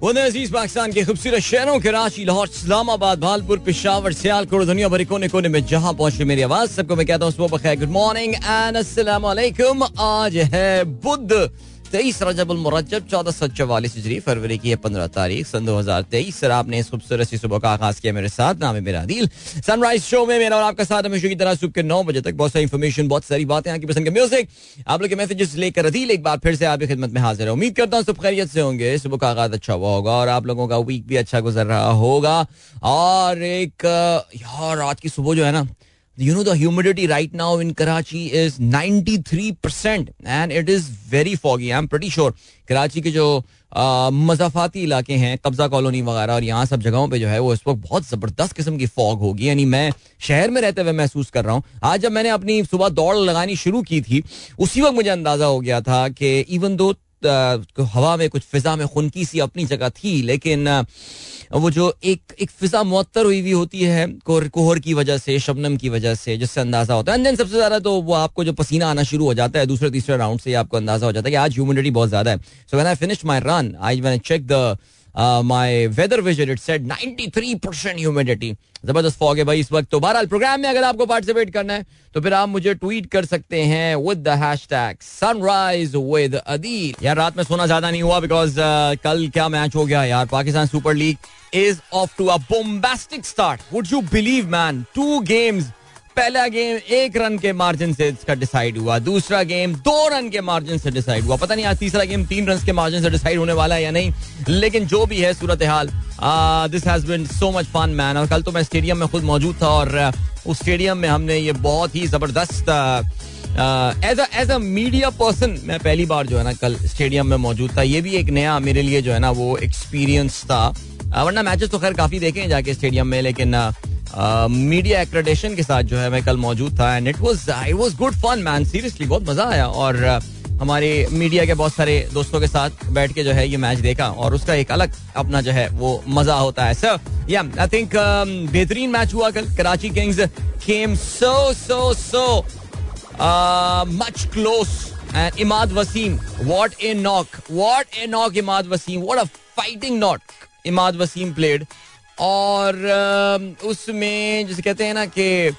अज़ीज़ पाकिस्तान के खूबसूरत शहरों कराची लाहौर, इस्लामाबाद, भालपुर, पिशावर, सियालकोट दुनिया भरी कोने कोने में जहाँ पहुँचे मेरी आवाज़, सबको मैं कहता हूँ सुबह गुड मॉर्निंग एंड वालेकुम आज है बुध। तेईस रजब मुरजब चौदह सौ चौवालीस हिजरी, फरवरी की पंद्रह तारीख, सन दो हज़ार तेईस। सर, आपने इस खूबसूरत सी सुबह का आगाज़ किया मेरे साथ, नाम है मेरा दिल सनराइज शो में मेरा और आपका साथ हमेशा की तरह सुबह के नौ बजे तक बहुत सारी इन्फॉर्मेशन बहुत सारी बातें, आपकी पसंद के म्यूज़िक आप लोग के मैसेजेस लेकर अदील एक बार फिर से आपकी खिदमत में हाजिर है। उम्मीद करता हूँ सब खैरियत से होंगे, सुबह का आगाज़ अच्छा हुआ होगा और आप लोगों का वीक भी अच्छा गुजर रहा होगा। और एक, यार, आज की सुबह जो है ना you know, the humidity right now in Karachi is 93% and it is very foggy, I'm pretty sure. Karachi के जो मजाफाती इलाके हैं, कब्जा कॉलोनी वगैरह और यहाँ सब जगहों पे जो है वो इस वक्त बहुत ज़बरदस्त किस्म की फॉग होगी। यानी मैं शहर में रहते हुए महसूस कर रहा हूँ। आज जब मैंने अपनी सुबह दौड़ लगानी शुरू की थी, उसी वक्त मुझे अंदाज़ा हो गया था कि इवन दो हवा में कुछ फिजा में खुनकी सी अपनी जगह थी, लेकिन वो जो एक एक फिजा मुअत्तर हुई हुई होती है, कोहर की वजह से, शबनम की वजह से, जिससे अंदाज़ा होता है। सबसे ज़्यादा तो वो आपको जो पसीना आना शुरू हो जाता है दूसरे तीसरे राउंड से आपको अंदाज़ा हो जाता है कि आज ह्यूमिडिटी बहुत ज़्यादा है। So when I finish my run I when check the my weather vision it said 93% humidity ज़बरदस्त फॉग है भाई इस वक्त। तो बहरहाल प्रोग्राम में अगर आपको पार्टिसिपेट करना है तो फिर आप मुझे ट्वीट कर सकते हैं with the hashtag sunrise with Adeel यार रात में सोना ज़्यादा नहीं हुआ बिकॉज़ uh, कल क्या मैच हो गया यार? Pakistan Super League is off to a bombastic start would you believe man two games पहला गेम एक रन के मार्जिन से इसका डिसाइड हुआ, दूसरा गेम दो रन के मार्जिन से डिसाइड हुआ। पता नहीं आज तीसरा गेम तीन रन के मार्जिन से डिसाइड होने वाला है या नहीं, लेकिन जो भी है सूरत हाल this has been so much fun man और कल तो मैं स्टेडियम में खुद मौजूद था और उस स्टेडियम में हमने ये बहुत ही ज़बरदस्त as as a media person मैं पहली बार जो है ना कल स्टेडियम में मौजूद था। ये भी एक नया मेरे लिए जो है ना वो एक्सपीरियंस था। वरना मैचेस तो खैर काफ़ी देखे हैं जाके स्टेडियम में, लेकिन मीडिया एक्रेडेशन के साथ जो है मैं कल मौजूद था and it was it was good fun man seriously बहुत मज़ा आया और हमारे मीडिया के बहुत सारे दोस्तों के साथ बैठ के जो है ये मैच देखा और उसका एक अलग अपना जो है वो मज़ा होता है। सर या आई थिंक बेहतरीन मैच हुआ कल। Karachi Kings came so so so much close and Imad Wasim what a knock what a knock Imad Wasim what a fighting knock Imad Wasim played और उसमें जैसे कहते हैं ना कि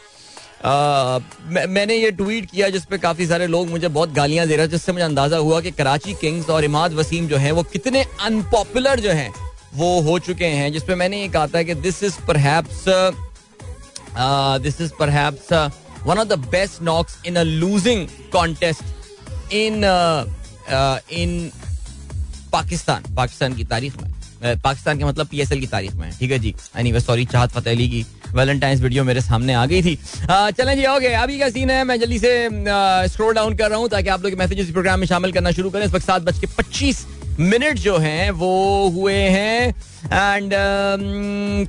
मैंने ये ट्वीट किया जिसपे काफ़ी सारे लोग मुझे बहुत गालियाँ दे रहे हैं, जिससे मुझे अंदाज़ा हुआ कि कराची किंग्स और इमाद वसीम जो हैं, वो कितने अनपॉपुलर जो हैं, वो हो चुके हैं। जिसपे मैंने ये कहा था कि this is perhaps this is perhaps one of the best knocks in a losing contest in in Pakistan Pakistan की तारीख में। पाकिस्तान के मतलब पीएसएल की तारीख में ठीक है जी? एनी सॉरी चाहत फतेह अली की वैलेंटाइंस वीडियो मेरे सामने आ गई थी। चलें जी ओके अभी का सीन है। मैं जल्दी से स्क्रॉल डाउन कर रहा हूँ ताकि आप लोग मैसेजेस प्रोग्राम में शामिल करना शुरू करें। इस वक्त सात बज के पच्चीस मिनट जो हैं, वो हुए हैं। एंड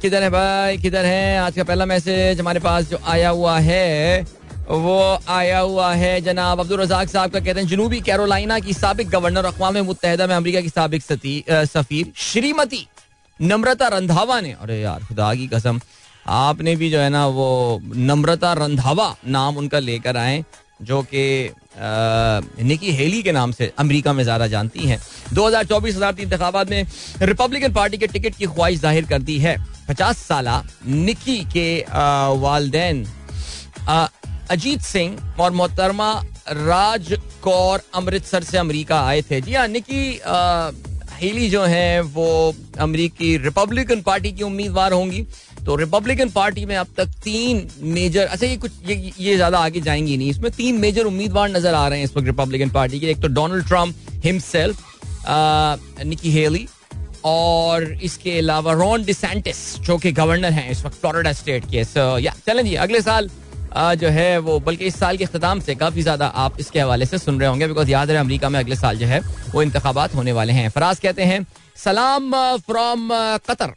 किधर है भाई? किधर है? आज का पहला मैसेज हमारे पास जो आया हुआ है। वो आया हुआ है जनाब अब्दुल रजाक साहब का कहते हैं, जनूबी कैरोलाइना की सबक गवर्नर अकवा मुतहदा में अमरीका की सबक सफीर श्रीमती नम्रता रंधावा ने अरे यार, खुदा की कसम, आपने भी जो है ना वो नम्रता रंधावा नाम उनका लेकर आए, जो कि निकी हेली के नाम से अमेरिका में ज़्यादा जानती हैं। 2024 हज़ार चौबीस इंतबात में रिपब्लिकन पार्टी के टिकट की ख्वाहिश ज़ाहिर कर दी है। पचास साल निकी के वालदेन अजीत सिंह और मोहतरमा राज कौर अमृतसर से अमेरिका आए थे। जी हाँ निकी हेली जो है वो अमरीकी रिपब्लिकन पार्टी की उम्मीदवार होंगी। तो रिपब्लिकन पार्टी में अब तक तीन मेजर अच्छा ये कुछ ये, ये ज़्यादा आगे जाएँगी नहीं। इसमें तीन मेजर उम्मीदवार नज़र आ रहे हैं इस वक्त रिपब्लिकन पार्टी के एक तो Donald Trump himself Nikki Haley और इसके अलावा रॉन डिसेंटिस जो कि गवर्नर हैं इस वक्त फ्लोरिडा स्टेट के। सो या चलें जी अगले साल जो है वो, बल्कि इस साल के अख्ताम से काफ़ी ज़्यादा आप इसके हवाले से सुन रहे होंगे, बिकॉज़ याद है अमरीका में अगले साल जो है वो इंतबात होने वाले हैं फराज कहते हैं, सलाम from Qatar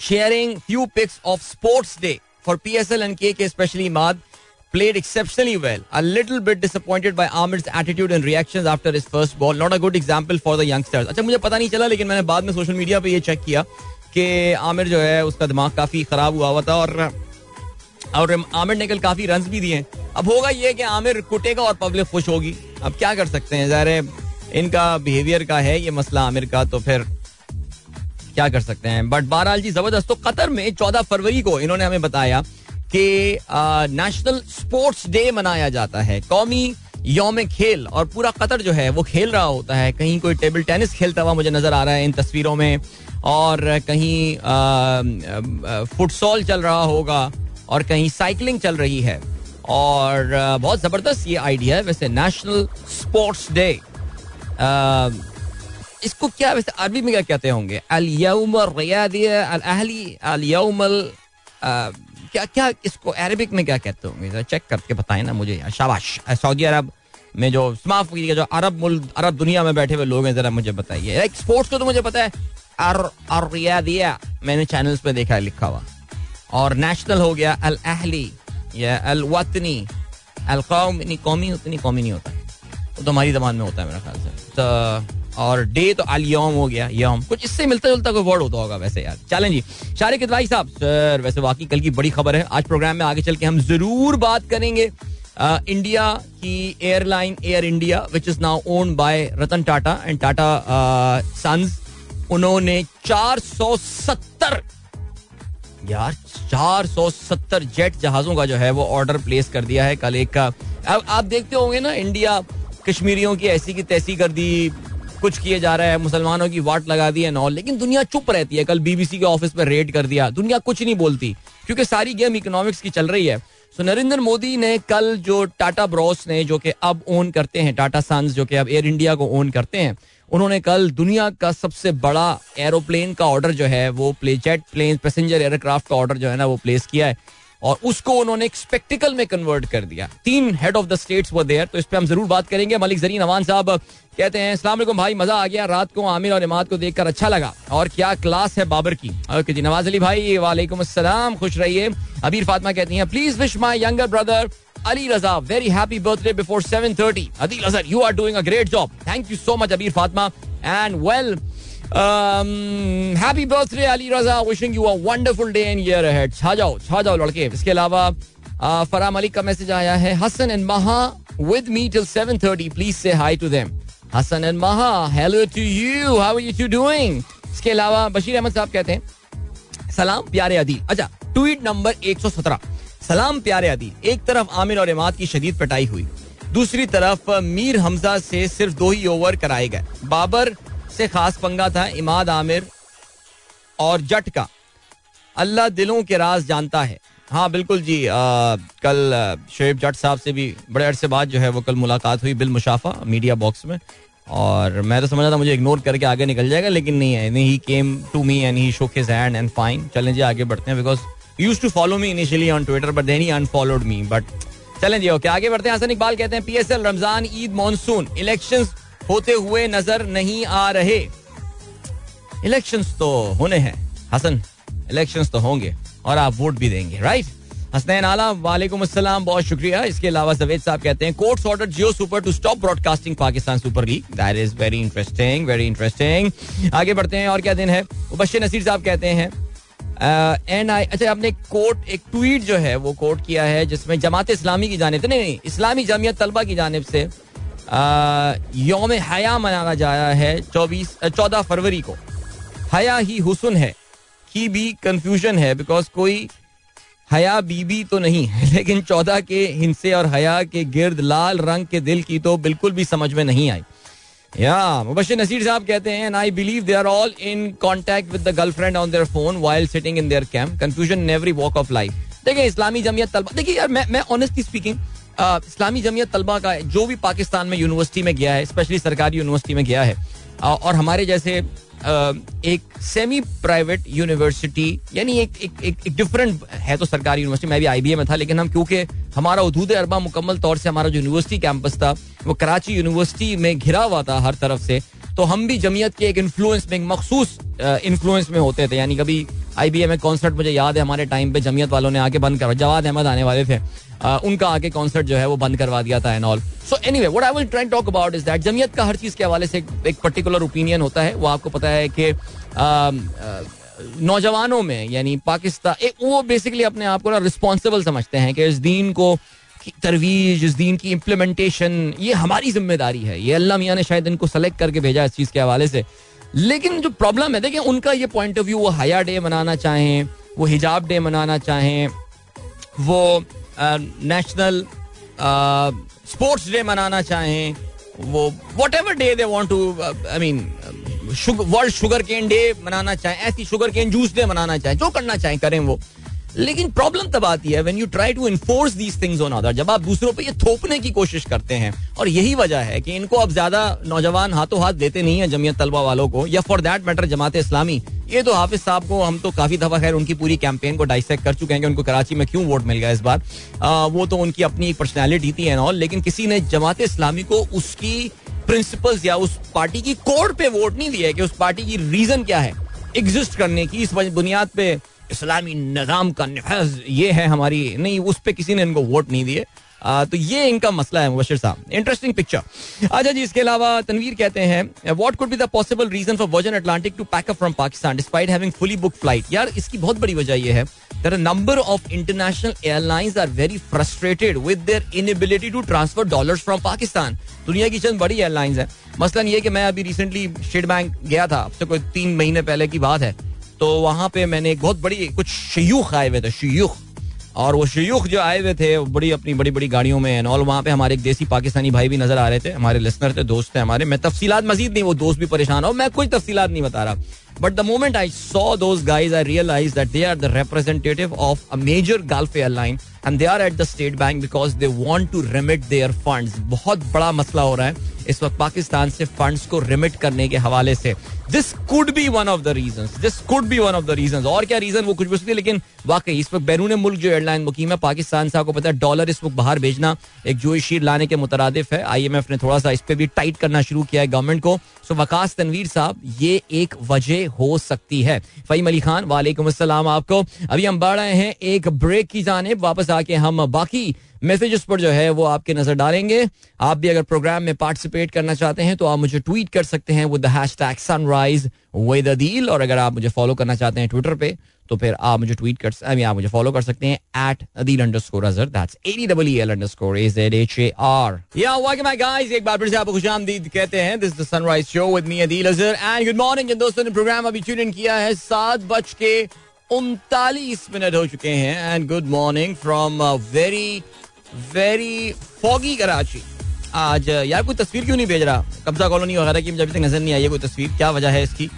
sharing few pics of sports day for P S L and K K specially माद played exceptionally well. A little bit disappointed by Amir's attitude and reactions after his first ball. Not a good example for the youngsters. अच्छा मुझे पता नहीं चला, लेकिन मैंने बाद में सोशल मीडिया पे ये चेक किया कि आमिर जो है, उसका दिमाग काफ़ी खराब हुआ हुआ था और और आमिर ने कल काफ़ी रन भी दिए। अब होगा ये कि आमिर कुटेगा और पब्लिक खुश होगी। अब क्या कर सकते हैं? ज़ाहिर इनका बिहेवियर का है ये मसला आमिर का तो फिर क्या कर सकते हैं? बट बहरहाल जी, ज़बरदस्त तो कतर में चौदह फरवरी को इन्होंने हमें बताया कि नेशनल स्पोर्ट्स डे मनाया जाता है। कौमी योम खेल और पूरा कतर जो है, वो खेल रहा होता है। कहीं कोई टेबल टेनिस खेलता हुआ मुझे नज़र आ रहा है इन तस्वीरों में और कहीं फुटसॉल चल रहा होगा। और कहीं साइकिलिंग चल रही है। और बहुत ज़बरदस्त ये आइडिया है वैसे नेशनल स्पोर्ट्स डे इसको क्या वैसे अरबी में क्या कहते होंगे? क्या क्या इसको अरबिक में क्या कहते होंगे? चेक करके बताएँ ना मुझे शाबाश। सऊदी अरब में जो माफ़ कीजिएगा जो अरब मुल्क, अरब दुनिया में बैठे हुए लोग हैं, जरा मुझे बताइए। स्पोर्ट्स को तो मुझे पता है। अर अरियादिया मैंने चैनल्स पे देखा है, लिखा हुआ। और नेशनल हो गया अल अहली या अल वतनी अल कौमी कौमी, उतनी कौमी नहीं होता। वो तो हमारी जबान में होता है मेरा ख्याल से। तो और डे तो अल योम हो गया योम कुछ इससे मिलता जुलता कोई वर्ड होता होगा वैसे यार। चलें जी। शारिक इतवाई साहब सर वैसे वाकई कल की बड़ी खबर है। आज प्रोग्राम में आगे चल के हम ज़रूर बात करेंगे। इंडिया की airline Air India which is now own by Ratan Tata and Tata Sons उन्होंने 470 यार 470 जेट जहाजों का जो है वो ऑर्डर प्लेस कर दिया है कल एक का। अब आप देखते होंगे ना इंडिया कश्मीरियों की ऐसी की तैसी कर दी, कुछ किए जा रहा है, मुसलमानों की वाट लगा दी है नॉल लेकिन दुनिया चुप रहती है। कल बीबीसी के ऑफ़िस पर रेड कर दिया, दुनिया कुछ नहीं बोलती, क्योंकि सारी गेम इकोनॉमिक्स की चल रही है। सो नरेंद्र मोदी ने कल जो टाटा ब्रॉस ने, जो कि अब ओन करते हैं टाटा सन्स जो कि अब एयर इंडिया को ओन करते हैं उन्होंने कल दुनिया का सबसे बड़ा एरोप्लेन का ऑर्डर जो है, वो play, jet plane passenger aircraft का ऑर्डर जो है ना, वो प्लेस किया है। और उसको उन्होंने एक स्पेक्टिकल में कन्वर्ट कर दिया। तीन हेड ऑफ़ द स्टेट्स वो देयर तो इस पर हम ज़रूर बात करेंगे। मलिक जरीन अवान साहब कहते हैं असला भाई, मज़ा आ गया रात को आमिर और इमाद को देखकर अच्छा लगा। और क्या क्लास है बाबर की? ओके जी, नवाज़ अली भाई, वालेकुम अस्सलाम, खुश रहिए। अबीर फातिमा कहती हैं please wish my younger brother Ali Raza, very happy birthday before 7.30. Adil Azhar, you are doing a great job. Thank you so much, Abir Fatma. And well, um, happy birthday, Ali Raza. Wishing you a wonderful day and year ahead. छा जाओ छा जाओ लड़के इसके अलावा फरा मलिक का message आया है Hasan and Maha with me till 7:30 please say hi to them Hasan and Maha hello to you how are you two doing इसके अलावा बशीर अहमद साहब कहते हैं सलाम प्यारे अदील अच्छा ट्वीट नंबर 117 सलाम प्यारे अदील एक तरफ़ आमिर और इमाद की शदीद पटाई हुई। दूसरी तरफ़ मीर हमजा से सिर्फ़ दो ही ओवर कराए गए। बाबर से खास पंगा था इमाद आमिर और जट का। अल्लाह दिलों के राज जानता है। हाँ बिल्कुल जी आ, कल शोएब जट साहब से भी बड़े अरसे बाद जो है वो कल मुलाकात हुई बिल मुशाफा मीडिया बॉक्स में। और मैं तो समझा था मुझे इग्नोर करके आगे निकल जाएगा लेकिन नहीं है। ही came to me and he शोक हिज हैंड एंड फाइन चलें जी आगे बढ़ते हैं because use to follow me initially on Twitter but then he unfollowed me but चलें जी ओके आगे बढ़ते हैं। हसन इकबाल कहते हैं PSL Ramzan, Eid monsoon elections होते हुए नज़र नहीं आ रहे। इलेक्शंस तो होने हैं, हसन इलेक्शन तो होंगे और आप वोट भी देंगे राइट हसनैन आला वालेकुम अस्सलाम, बहुत शुक्रिया। इसके अलावा जवेद साहब कहते हैं courts order Geo Super to stop broadcasting Pakistan Super League that is very interesting very interesting आगे बढ़ते हैं और क्या दिन है? बशीर नसीर साहब कहते हैं एन आई अच्छा आपने कोर्ट एक ट्वीट जो है, वो कोर्ट किया है, जिसमें जमात इस्लामी की जानब नहीं नहीं, इस्लामी जमीयत तलबा की जानब से योम हया मनाना जा रहा है चौबीस चौदह फरवरी को। हया ही हुसन है, की भी कंफ्यूजन है बिकॉज़ कोई हया बीबी तो नहीं है, लेकिन चौदह के हिंसे और हया के गिर्द लाल रंग के दिल की तो बिल्कुल भी समझ में नहीं आई। या मुबशर नसीर साहब कहते हैं I believe they are all in contact with the girlfriend on their phone while sitting in their camp confusion in every walk of life देखिए, इस्लामी जमीयत तलबा देखिए यार, मैं मैं ऑनेस्टली स्पीकिंग इस्लामी जमीयत तलबा का जो भी पाकिस्तान में यूनिवर्सिटी में गया है स्पेशली सरकारी यूनिवर्सिटी में गया है और हमारे जैसे एक सेमी प्राइवेट यूनिवर्सिटी यानी एक एक एक, एक डिफरेंट है तो सरकारी यूनिवर्सिटी मैं भी आई में था लेकिन हम क्योंकि हमारा उदूद अरबा मुकम्मल तौर से हमारा जो यूनिवर्सिटी कैंपस था वो कराची यूनिवर्सिटी में घिरा हुआ था हर तरफ़ से तो हम भी जमीयत के एक इन्फ्लुएंस में मखसूस इन्फ्लुएंस में होते थे। यानी कभी आई बी में कॉन्सर्ट मुझे याद है, हमारे टाइम पे जमीयत वालों ने आके बंद कर जवाद अहमद आने वाले थे। उनका आके कॉन्सर्ट जो है वो बंद करवा दिया था and all so anyway what I will try talk about is that Jamiat का हर चीज़ के हवाले से एक पर्टिकुलर ओपिनियन होता है। वो आपको पता है कि नौजवानों में, यानी पाकिस्तान वो बेसिकली अपने आप को ना रिस्पॉन्सिबल समझते हैं कि इस दीन को तरवीज इस दीन की इम्प्लीमेंटेशन ये हमारी ज़िम्मेदारी है। ये अल्लाह मियाँ ने शायद इनको सेलेक्ट करके भेजा इस चीज़ के हवाले से। लेकिन जो प्रॉब्लम है देखिए उनका ये पॉइंट ऑफ़ व्यू वो हया डे मनाना चाहें, वो हिजाब डे मनाना चाहें, वो नेशनल स्पोर्ट्स डे मनाना चाहें, वो whatever day they want to I mean world sugar cane day मनाना चाहें, ऐसी शुगर केन जूस डे मनाना चाहें, जो करना चाहें, करें वो। लेकिन प्रॉब्लम तब आती है when you try to enforce these things on other जब आप दूसरों पे ये थोपने की कोशिश करते हैं और यही वजह है कि इनको अब ज़्यादा नौजवान हाथों हाथ देते नहीं है जमीयत तलबा वालों को या for that matter Jamaat Islami ये तो हाफिज साहब को हम तो काफ़ी दफ़ा खैर उनकी पूरी कैंपेन को डाइसेक्ट कर चुके हैं कि उनको कराची में क्यों वोट मिल गया इस बार। आ, वो तो उनकी अपनी पर्सनैलिटी थी एंड ऑल लेकिन किसी ने जमात इस्लामी को उसकी प्रिंसिपल्स या उस पार्टी की कोड पे वोट नहीं दिया है कि उस पार्टी की रीजन क्या है एग्जिस्ट करने की इस बुनियाद पे इस्लामी निज़ाम का नफज ये है हमारी। नहीं, उस पर किसी ने इनको वोट नहीं दिए। तो ये इनका मसला है, मुबशर साहब। इंटरेस्टिंग पिक्चर अच्छा जी, इसके अलावा तनवीर कहते हैं what could be the possible reason for Virgin Atlantic to pack up from Pakistan despite having fully book flight यार, इसकी बहुत बड़ी वजह ये है that number of international airlines are very frustrated with their inability to transfer dollars from Pakistan दुनिया की चंद बड़ी एयरलाइंस है। मसलन ये कि मैं अभी रिसेंटली स्टेट बैंक गया था, अब से कोई तीन महीने पहले की बात है। तो वहाँ पे मैंने एक बहुत बड़ी, कुछ शयूख आए हुए थे, शयूख। और वो शयूख जो आए हुए थे बड़ी अपनी बड़ी बड़ी गाड़ियों में एंड ऑल वहाँ पे हमारे एक देसी पाकिस्तानी भाई भी नज़र आ रहे थे, हमारे लिसनर थे, दोस्त थे हमारे। मैं तफसीलात मजीद नहीं, वो दोस्त भी परेशान हो, मैं कोई तफसीलात नहीं बता रहा। But the moment I saw those guys I realize that they are the representative of a major Gulf airline and they are at the State Bank because they want to remit their funds बहुत बड़ा मसला हो रहा है इस वक्त पाकिस्तान से funds को रिमिट करने के हवाले से। This could be one of the reason this could be one of the reason और क्या रीजन वो कुछ भी सकती लेकिन वाकई इस वक्त बैरून मुल्क जो एयरलाइन मुकीम है, पाकिस्तान से आपको पता है डॉलर इस वक्त बाहर भेजना एक जो शीर लाने के मुतरदिफ है। आई एम एफ़ ने थोड़ा सा इस पर भी टाइट करना शुरू किया है गवर्नमेंट को। सो वकास तनवीर साहब, ये एक वजह हो सकती है। फ़हीम अली खान, वालेकुम असलम आपको। अभी हम बढ़ रहे हैं एक ब्रेक की जाने वापस आके हम बाकी मैसेजेस पर जो है वो आपके नज़र डालेंगे। आप भी अगर प्रोग्राम में पार्टिसिपेट करना चाहते हैं तो आप मुझे ट्वीट कर सकते हैं with the hashtag Sunrise with Adeel और अगर आप मुझे फॉलो करना चाहते हैं ट्विटर पे तो फिर आप मुझे ट्वीट कर आई मीन आप मुझे फॉलो कर सकते हैं at Adeel underscore Azhar that's A double E L underscore A Z H A R या वेलकम माय गाइस एक बार फिर से आपको खुशामदीद कहते हैं। This the Sunrise show with me Adeel Azhar and good morning जिन दोस्तों ने प्रोग्राम अभी ट्यून इन किया है। सात बज के उनतालीस मिनट हो चुके हैं and good morning from very very foggy Karachi. आज यार कोई तस्वीर क्यों नहीं भेज रहा? कब्जा कॉलोनी वगैरह की मुझे अभी तक नज़र नहीं आई है कोई तस्वीर। क्या वजह है इसकी?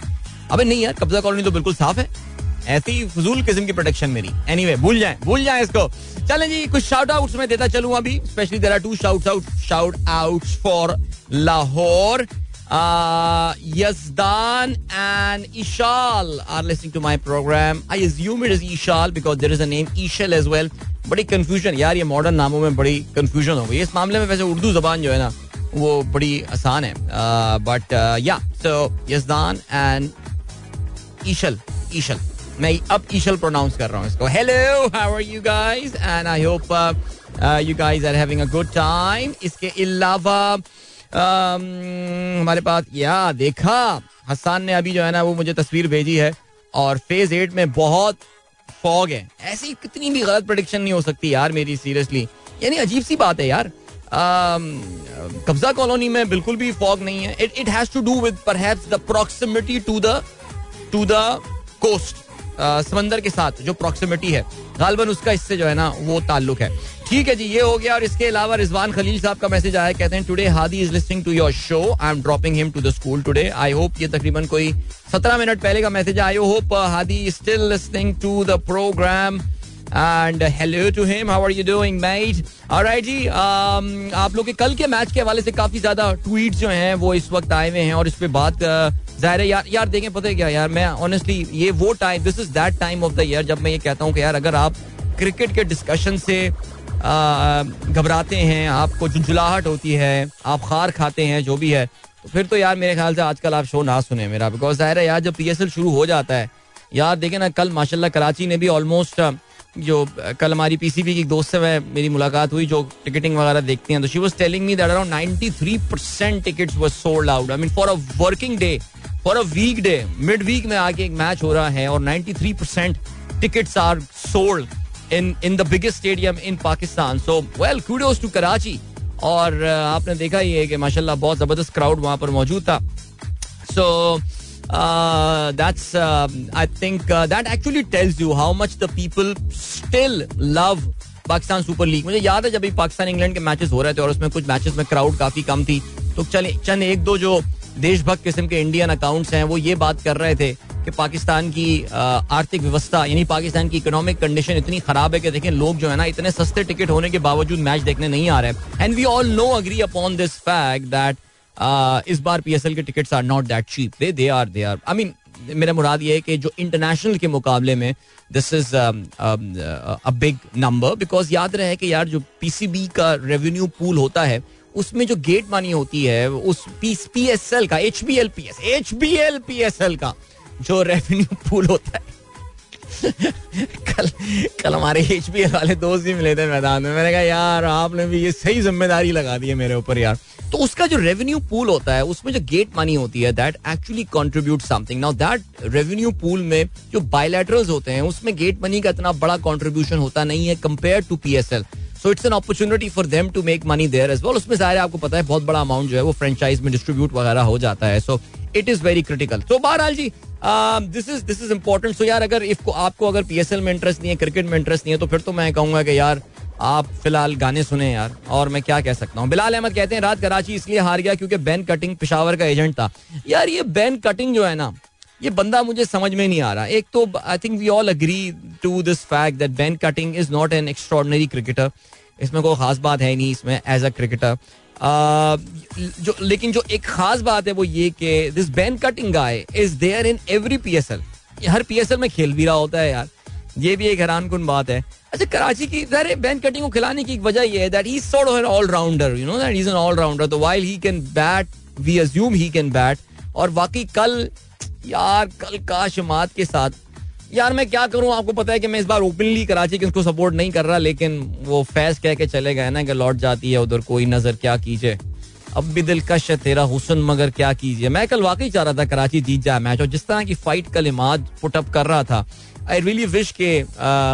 अबे नहीं यार कब्जा कॉलोनी तो बिल्कुल साफ़ है। ऐसी फजूल किस्म की प्रोटेक्शन मेरी। एनी anyway, भूल जाए भूल जाए इसको। चलें जी कुछ शाउट आउट्स में देता चलूँ अभी। Specially there are two shout out shout outs for Lahore Yazdan and Ishal are listening to my program. I assume it is Ishal because there is a name Ishal as well. बड़ी confusion यार, ये modern नामों में बड़ी confusion हो गई। इस मामले में वैसे उर्दू जबान जो है ना, वो बड़ी आसान है। बट या सो यजदान एंड ईशल ईशल मैं अब ईशल प्रोनाउंस कर रहा हूँ इसको। Hello how are you guys and I hope you guys are having a good time इसके अलावा हमारे पास या देखा हसान ने अभी जो है ना, वो मुझे तस्वीर भेजी है। और फ़ेज़ एट में बहुत फॉग है। ऐसी कितनी भी गलत प्रोडिक्शन नहीं हो सकती यार मेरी सीरियसली यानी अजीब सी बात है यार। कब्जा कॉलोनी में बिल्कुल भी फॉग नहीं है। It it has to do with perhaps the proximity to the to the coast समंदर के साथ जो प्रॉक्सिमिटी है। गालबन उसका इससे जो है ना, वो ताल्लुक है। ठीक है जी ये हो गया और इसके अलावा रिजवान खलील साहब का मैसेज आया कहते हैं today Hadi is listening to your show I am dropping him to the school today I hope ये तकरीबन कोई सत्रह मिनट पहले का message I hope Hadi still listening to the programme and hello to him how are you doing mate alright ji um, आप लोग के कल के मैच के हवाले से काफ़ी ज़्यादा ट्वीट जो हैं वो इस वक्त आए हुए हैं और इस पे बात uh, ज़ाहिर है यार यार देखें पता है क्या यार मैं ऑनेस्टली ये वो time this is that time of the year जब मैं ये कहता हूँ कि यार अगर आप क्रिकेट के डिस्कशन से घबराते हैं, आपको झुंझुलाहट होती है, आप खार खाते हैं, जो भी है। तो फिर तो यार मेरे ख्याल से आजकल आप शो ना सुने मेरा बिकॉज़ ज़ाहिर है यार जब पीएसएल शुरू हो जाता है, यार देखे ना, कल माशाल्लाह कराची ने भी ऑलमोस्ट जो कल हमारी पीसीबी की एक दोस्त से मेरी मुलाकात हुई, जो टिकटिंग वगैरह देखती हैं। तो she was telling me that around 93 percent tickets were sold out I mean for a working day for a week day mid week में आके एक मैच हो रहा है और 93 percent tickets are sold in in the biggest stadium in Pakistan so well kudos to Karachi और uh, आपने देखा ही है कि माशाल्लाह बहुत ज़बरदस्त क्राउड वहाँ पर मौजूद था। So that's I think that actually tells you how much the people still love Pakistan Super League मुझे याद है जब भी पाकिस्तान इंग्लैंड के मैचेस हो रहे थे और उसमें कुछ मैचेस में क्राउड काफ़ी कम थी। तो चले चंद एक दो जो देशभक्त किस्म के इंडियन अकाउंट्स हैं वो ये बात कर रहे थे कि पाकिस्तान की आर्थिक व्यवस्था, यानी पाकिस्तान की इकोनॉमिक कंडीशन इतनी खराब है कि देखें, लोग जो है ना, इतने सस्ते टिकट होने के बावजूद मैच देखने नहीं आ रहे and we all know agree upon this fact that इस बार पीएसएल के tickets are not that cheap they they are they are I mean मेरा मुराद ये है कि जो इंटरनेशनल के मुकाबले में this is a big number because याद रहे कि यार जो पीसीबी का रेवेन्यू पूल होता है, उसमें जो गेट मनी होती है, उस पी एस एल का H B L P S H B L P S L का जो रेवेन्यू पूल होता है। कल कल हमारे एच बी एल वाले दोस्त भी मिले थे मैदान में। मैंने कहा, यार, आपने भी ये सही ज़िम्मेदारी लगा दी है मेरे ऊपर यार। तो उसका जो रेवेन्यू पूल होता है, उसमें जो गेट मनी होती है that actually contribute something now that revenue pool में जो बायोलेटरल्स होते हैं, उसमें गेट मनी का इतना बड़ा कॉन्ट्रीब्यूशन होता नहीं है compare to P S L so it's an opportunity for them to make money there as well उसमें ज़ाहिर आपको पता है, बहुत बड़ा अमाउंट जो है वो फ्रेंचाइज में डिस्ट्रीब्यूट वगैरह हो जाता है। So it is very critical तो बहरहाल जी this is this is important so यार, अगर इफ़ आपको अगर पीएसएल में इंटरेस्ट नहीं है क्रिकेट में इंटरेस्ट नहीं है तो फिर तो मैं कहूँगा कि यार, आप फ़िलहाल गाने सुने यार। और मैं क्या कह सकता हूँ? बिलाल अहमद कहते हैं, रात कराची इसलिए हार गया क्योंकि बैन कटिंग पिशावर का एजेंट था। यार, ये बैन कटिंग जो है ना, ये बंदा मुझे समझ में नहीं आ रहा। एक तो I think we all agree to this fact that Ben Cutting is not an extraordinary cricketer इसमें कोई खास बात है नहीं इसमें एज अ क्रिकेटर जो, लेकिन जो एक खास बात है वो ये कि this Ben Cutting guy is there in every PSL her PSL में खेल भी रहा होता है यार। ये भी एक हैरान कन बात है। अच्छा कराची की, अरे बैन कटिंग को खिलाने की एक वजह ये है that he sort of an allrounder you know that is an allrounder तो while he can bat we assume he can bat और बाकी कल, यार, कल का शमात के साथ यार मैं क्या करूँ? आपको पता है कि मैं इस बार ओपनली कराची के सपोर्ट नहीं कर रहा, लेकिन वो फैस कह के चले गए ना कि लौट जाती है उधर, कोई नज़र क्या कीजिए। अब भी दिलकश है तेरा हुसन, मगर क्या कीजिए। मैं कल वाकई चाह रहा था कराची जीत जाए मैच और जिस तरह की फाइट कल इमाद पुटअप कर रहा था आई रियली विश के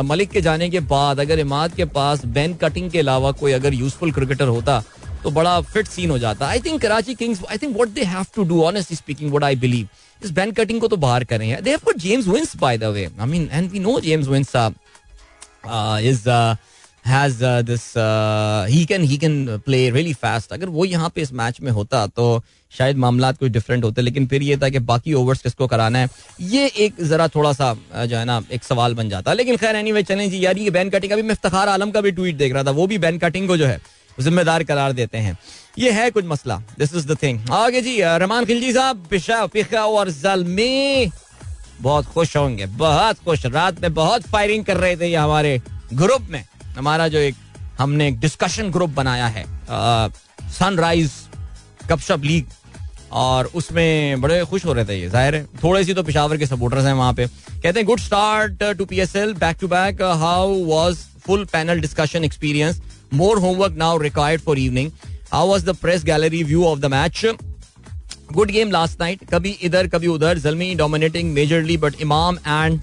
मलिक के जाने के बाद अगर इमाद के पास बैन कटिंग के अलावा कोई अगर यूजफुल क्रिकेटर होता तो बड़ा फिट सीन हो जाता। I think Karachi Kings I think what they have to do honestly speaking what I believe इस बैन कटिंग को तो बाहर करें they have got James Vince by the way I mean and we know James Vince is has this he can he can play really fast अगर वो यहाँ पे इस मैच में होता तो शायद मामला कुछ डिफरेंट होते, लेकिन फिर ये था कि बाकी ओवर्स किसको कराना है, ये एक जरा थोड़ा सा जो है ना, एक सवाल बन जाता। लेकिन खैर एनी वे चलें जी, यार, ये बैन कटिंग अभी मैं इफ्तार आलम का भी ट्वीट देख रहा था, वो भी बैन कटिंग को जो है जिम्मेदार करार देते हैं। ये है कुछ मसला। दिस इज़ द थिंग आगे जी रहमान खिलजी साहब, पिशा और जलमी। बहुत खुश होंगे, बहुत खुश। रात में बहुत फायरिंग कर रहे थे ये हमारे ग्रुप में। हमारा जो एक, हमने एक डिस्कशन ग्रुप बनाया है। सनराइज गपशप लीग और उसमें बड़े खुश हो रहे थे ये, ज़ाहिर है। थोड़े सी तो पिशावर के सपोर्टर्स हैं वहाँ पे। कहते हैं good start to P S L back to back how was full panel discussion experience More homework now required for evening. How was the press gallery view of the match? Good game last night. Kabhi idhar, kabhi udhar. Zalmi dominating majorly, but Imam and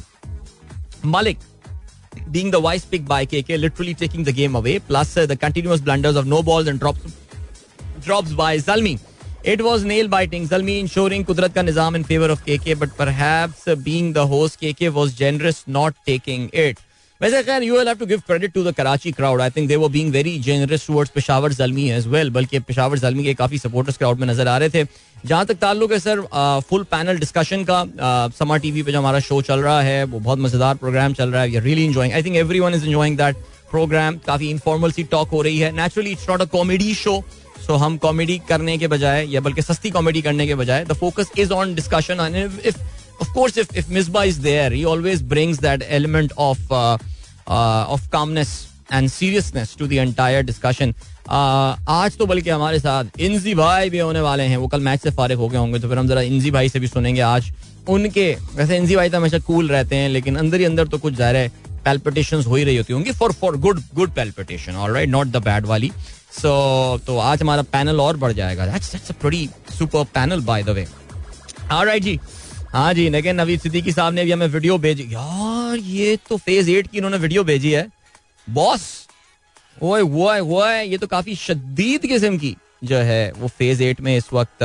Malik being the wise pick by KK, literally taking the game away. Plus uh, the continuous blunders of no balls and drops, drops by Zalmi. It was nail biting. Zalmi ensuring Kudrat ka nizam in favor of KK, but perhaps uh, being the host, KK was generous not taking it. वैसे खैर you have to give credit to the Karachi crowd I think they were being very generous towards Peshawar Zalmi as well बल्कि पेशावर जलमी के काफ़ी supporters crowd में नज़र आ रहे थे। जहाँ तक ताल्लुक है सर फुल पैनल डिस्कशन का समा टीवी पे जो हमारा शो चल रहा है, वो बहुत मज़ेदार प्रोग्राम चल रहा है। You really enjoying I think everyone is enjoying that programme काफ़ी इनफॉर्मल सी टॉक हो रही है। Naturally it's not a comedy show so हम कॉमेडी करने के बजाय या बल्कि सस्ती कॉमेडी करने के बजाय the focus is on discussion if of course if if Misbah is there he always brings that element of uh, of calmness and seriousness to the entire discussion आज तो बल्कि हमारे साथ इंजी भाई भी होने वाले हैं। वो कल मैच से फारिग हो गए होंगे तो फिर हम जरा इंजी भाई से भी सुनेंगे आज। उनके वैसे इंजी भाई तो हमेशा कूल रहते हैं लेकिन अंदर ही अंदर तो कुछ ज़ाहिर है पेल्पिटेशन हो ही रही होती होंगी। For for good good palpitation all right not the bad वाली। सो तो आज हमारा पैनल और बढ़ जाएगा। That's that's a pretty super panel by the way alright जी। हाँ जी लेकिन नवीद सिद्दीकी साहब ने भी हमें वीडियो भेजी। यार, ये तो फ़ेज़ एट की इन्होंने वीडियो भेजी है। बॉस ओए वो है वो है ये तो काफ़ी शदीद किस्म की जो है, वो फ़ेज़ एट में इस वक्त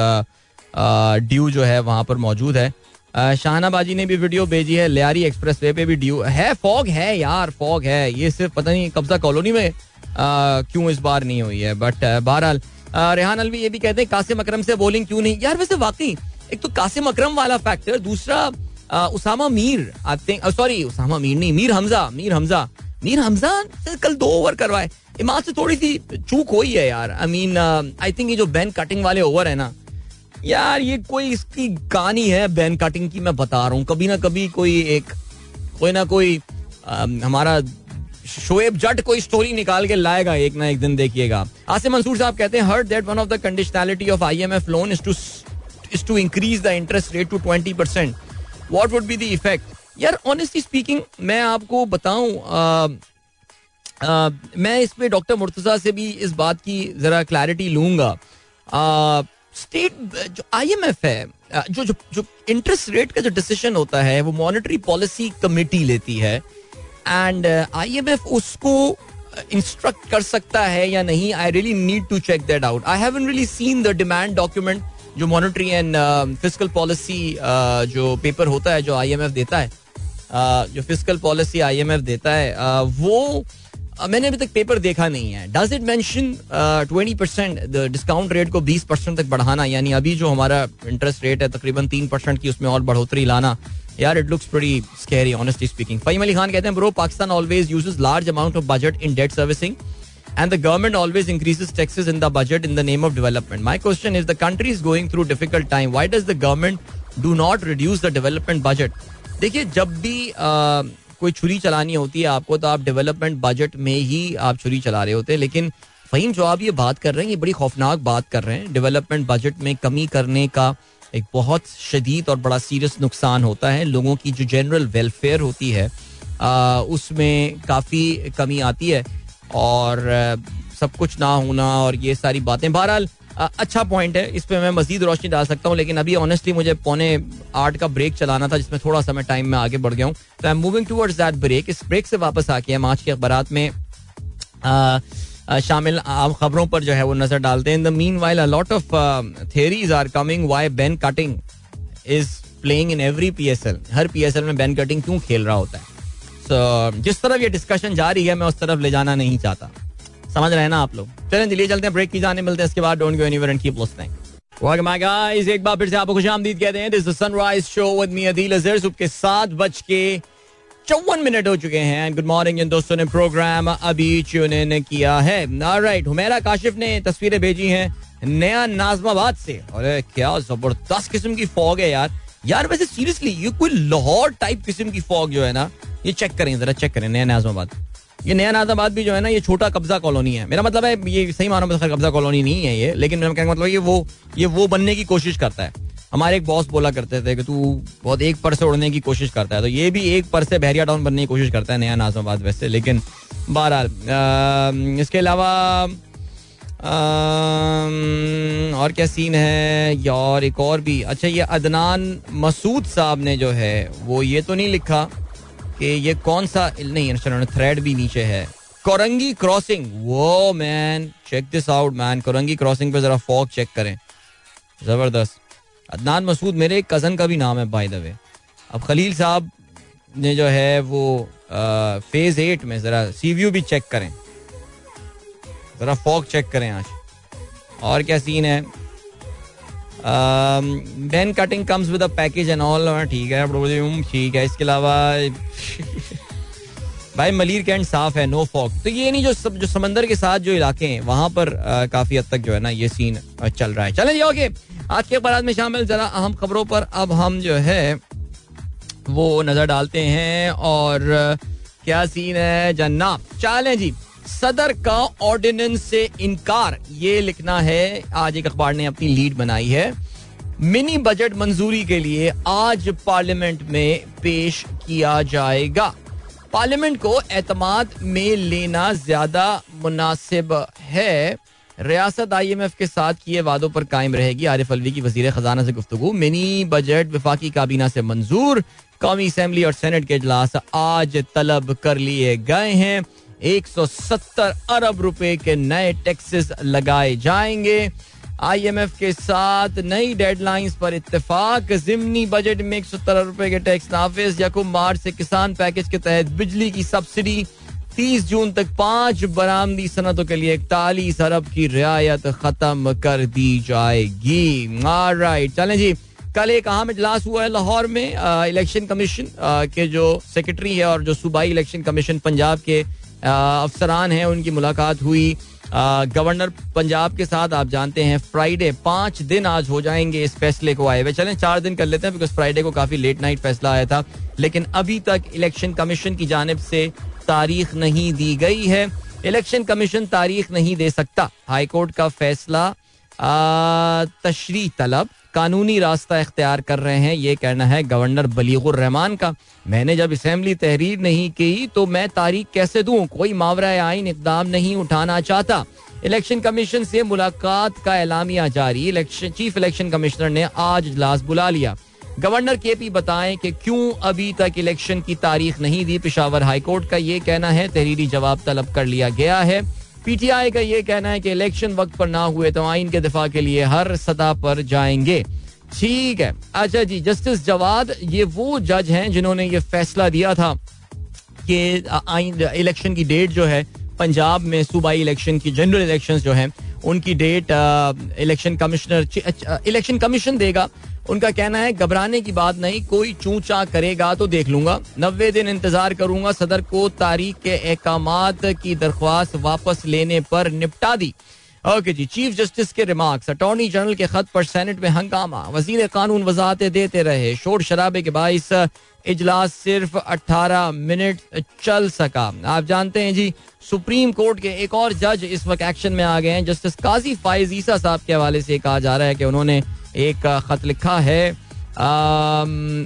ड्यू जो है वहाँ पर मौजूद है। शाहनाबाजी ने भी वीडियो भेजी है, लियारी एक्सप्रेस वे पे भी ड्यू है फॉग है यार फॉग है। ये सिर्फ़ पता नहीं कब्जा कॉलोनी में क्यों इस बार नहीं हुई है बट बहरहाल रेहान अलवी ये भी कहते हैं, कासिम अकरम से बॉलिंग क्यों नहीं? यार, वैसे वाकई एक तो कासिम अकरम वाला फैक्टर दूसरा Usama Mir I think sorry Usama Mir नहीं मीर हमजा मीर हमजा। मीर हमजा कल दो ओवर करवाए। इमाद से थोड़ी सी चूक हुई है यार। आई मीन आई थिंक ये जो बैन कटिंग वाले ओवर है ना यार ये कोई इसकी कहानी है बैन कटिंग की मैं बता रहा हूँ। कभी ना कभी कोई एक कोई ना कोई आ, हमारा शोएब जट कोई स्टोरी निकाल के लाएगा एक ना एक दिन देखिएगा। आसिम मंसूर साहब कहते हैं hurt that one of the conditionality of IMF loan is to is to increase the interest rate to twenty percent what would be the effect यार ऑनेस्टली स्पीकिंग मैं आपको बताऊँ मैं इस पे डॉक्टर मुर्तजा से भी इस बात की जरा क्लैरिटी लूँगा स्टेट जो आईएमएफ है जो जो जो इंटरेस्ट रेट का जो डिसीज़न होता है वो मॉनेटरी पॉलिसी कमेटी लेती है एंड आईएमएफ उसको इंस्ट्रक्ट कर सकता है या नहीं I really need to check that out I haven't really seen the demand document जो मॉनेटरी एंड फ़िज़िकल पॉलिसी जो पेपर होता है जो आईएमएफ देता है uh, जो फ़िज़िकल पॉलिसी आईएमएफ देता है uh, वो uh, मैंने अभी तक पेपर देखा नहीं है। Does it mention twenty percent discount rate को बीस परसेंट तक बढ़ाना? यानी अभी जो हमारा इंटरेस्ट रेट है तकरीबन तीन परसेंट की उसमें और बढ़ोतरी लाना। यार it looks pretty scary honestly speaking Fahim Ali Khan कहते हैं bro Pakistan always uses large amount of budget in debt servicing and the government always increases taxes in the budget in the name of development. My question is the country is going through difficult time. Why does the government do not reduce the development budget? देखिए जब भी कोई छुरी चलानी होती है आपको तो आप डेवलपमेंट बजट में ही आप छुरी चला रहे होते हैं लेकिन फहीम जो आप ये बात कर रहे हैं ये बड़ी खौफनाक बात कर रहे हैं डेवलपमेंट बजट में कमी करने का एक बहुत शदीद और बड़ा सीरियस नुकसान होता है लोगों की जो जनरल वेलफेयर होती है उसमें काफ़ी कमी आती है और सब कुछ ना होना और ये सारी बातें। बहरहाल अच्छा पॉइंट है, इस पर मैं मजीद रोशनी डाल सकता हूँ, लेकिन अभी ऑनेस्टली मुझे पौने आठ का ब्रेक चलाना था, जिसमें थोड़ा सा मैं टाइम में आगे बढ़ गया हूँ। तो I am moving towards that break इस ब्रेक से वापस आके हम आज के अखबार में शामिल खबरों पर जो है वो नज़र डालते हैं। In the meanwhile a lot of theories are coming why Ben Cutting is playing in every P S L her P S L में बैन कटिंग क्यों खेल रहा होता है? सो जिस तरफ़ ये डिस्कशन जारी है, मैं उस तरफ़ ले जाना नहीं चाहता। समझ रहे हैं ना आप लोग? चलें, दिल्ली चलते हैं ब्रेक की जाने, मिलते हैं इसके बाद don't go anywhere and keep listening Welcome back, guys. एक बार फिर से आपको खुशामदीद कहते हैं this the sunrise show with me Adeel Azhar सुबह के सात बज के चौवन मिनट हो चुके हैं गुड मॉर्निंग इन दोस्तों ने प्रोग्राम अभी चुने किया है। राइट हुमेरा काशिफ ने तस्वीरें भेजी हैं नया नाजमाबाद से। अरे, क्या ज़बरदस्त किस्म की फॉग है यार। यार, वैसे सीरियसली ये कोई लाहौर टाइप किस्म की फॉग जो है ना ये चेक करें, जरा चेक करें, नया नाजमाबाद। ये नया नाजमाबाद भी जो है ना, ये छोटा कब्जा कॉलोनी है। मेरा मतलब है, ये सही मानो में कब्जा कॉलोनी नहीं है ये, लेकिन मेरा कहने मतलब ये वो ये वो बनने की कोशिश करता है। हमारे एक बॉस बोला करते थे कि तू बहुत एक पर से उड़ने की कोशिश करता है। तो ये भी एक पर से बहरिया टाउन बनने की कोशिश करता है नया नाजमाबाद वैसे, लेकिन बहरहाल इसके अलावा और क्या सीन है? यार, एक और भी। अच्छा ये अदनान मसूद साहब ने जो है, वो ये तो नहीं लिखा। कि ये कौन सा नहीं थ्रेड भी नीचे है। कोरंगी क्रॉसिंग। वो man check this out man Korangi crossing पे जरा फॉग चेक करें। ज़बरदस्त। अदनान मसूद मेरे एक कज़न का भी नाम है बाय द वे अब खलील साहब ने जो है वो आ, फ़ेज़ एट में ज़रा सी व्यू भी चेक करें। ज़रा फॉग चेक करें आज। और क्या सीन है? Ben Cutting comes with a package and all ठीक है ठीक है इसके अलावा भाई मलिर कैंट साफ़ है नो फॉग तो ये नहीं जो सब जो समंदर के साथ जो इलाके हैं वहाँ पर आ, काफ़ी हद तक जो है ना ये सीन चल रहा है। चलें जी ओके आज के अखबार में शामिल जरा अहम खबरों पर अब हम जो है वो नज़र डालते हैं और क्या सीन है जन्ना चलें जी। सदर का ऑर्डिनेंस से इनकार। ये लिखना है, आज एक अखबार ने अपनी लीड बनाई है। मिनी बजट मंजूरी के लिए आज पार्लियामेंट में पेश किया जाएगा। पार्लियामेंट को एतमाद में लेना ज़्यादा मुनासिब है। रियासत आई एम एफ़ के साथ किए वादों पर कायम रहेगी आरिफ अलवी की वज़ीर खजाना से गुफ्तु मिनी बजट विफाकी काबीना से मंजूर। कौमी असम्बली और सेनेट के अजलास आज तलब कर लिए गए हैं। 170 अरब रुपए के नए टैक्सेस लगाए जाएँगे। आईएमएफ के साथ नई डेडलाइंस पर इत्तेफाक। जिमनी बजट में एक सौ रुपए के टैक्स नाफिज। यकुम मार्च से किसान पैकेज के तहत बिजली की सब्सिडी। तीस जून तक पाँच बरामदी सनतों के लिए इकतालीस अरब की रियायत खत्म कर दी जाएगी। राइट चलें जी। कल एक अहम इजलास हुआ है लाहौर में। इलेक्शन कमीशन के जो सेक्रेटरी है और जो सूबाई इलेक्शन कमीशन पंजाब के अफसरान हैं, उनकी मुलाकात हुई। गवर्नर पंजाब के साथ, आप जानते हैं, फ्राइडे पाँच दिन आज हो जाएँगे इस फैसले को आए हुए। चलें, चार दिन कर लेते हैं बिकॉज़ फ्राइडे को काफ़ी लेट नाइट फैसला आया था। लेकिन अभी तक इलेक्शन कमीशन की जानब से तारीख नहीं दी गई है। इलेक्शन कमीशन तारीख नहीं दे सकता। हाईकोर्ट का फैसला तशरी तलब, कानूनी रास्ता इख्तियार कर रहे हैं, ये कहना है गवर्नर बलीगुर रहमान का। मैंने जब असम्बली तहरीर नहीं की तो मैं तारीख कैसे दूँ? कोई मावरा आइन इकदाम नहीं उठाना चाहता। इलेक्शन कमीशन से मुलाकात का एलामिया जारी। इलेक्शन, चीफ इलेक्शन कमिश्नर ने आज इजलास बुला लिया। गवर्नर के पी बताएँ कि क्यों अभी तक इलेक्शन की तारीख नहीं दी? पिशावर हाईकोर्ट का ये कहना है, तहरीरी जवाब तलब कर लिया गया है। पीटीआई का ये कहना है कि इलेक्शन वक्त पर ना हुए तो आइन के दिफा के लिए हर सतह पर जाएँगे। ठीक है। अच्छा जी, जस्टिस जवाद, ये वो जज हैं जिन्होंने ये फैसला दिया था कि आइन, इलेक्शन की डेट जो है, पंजाब में सूबाई इलेक्शन की, जनरल इलेक्शंस जो हैं, उनकी date election commissioner election commission देगा। उनका कहना है, घबराने की बात नहीं, कोई चूचा करेगा तो देख लूँगा। नब्बे दिन इंतज़ार करूँगा, सदर को तारीख के अहकाम की दरख्वास्त वापस लेने पर निपटा दी। ओके जी, चीफ जस्टिस के रिमार्क्स। अटॉर्नी जनरल के खत पर सेनेट में हंगामा। वज़ीर कानून वजाहतें देते रहे। शोर शराबे के बाईस, इजलास सिर्फ़ 18 मिनट चल सका। आप जानते हैं जी, सुप्रीम कोर्ट के एक और जज इस वक्त एक्शन में आ गए हैं। जस्टिस काजी फाइज ईसा साहब के हवाले से कहा जा रहा है कि उन्होंने एक खत लिखा है।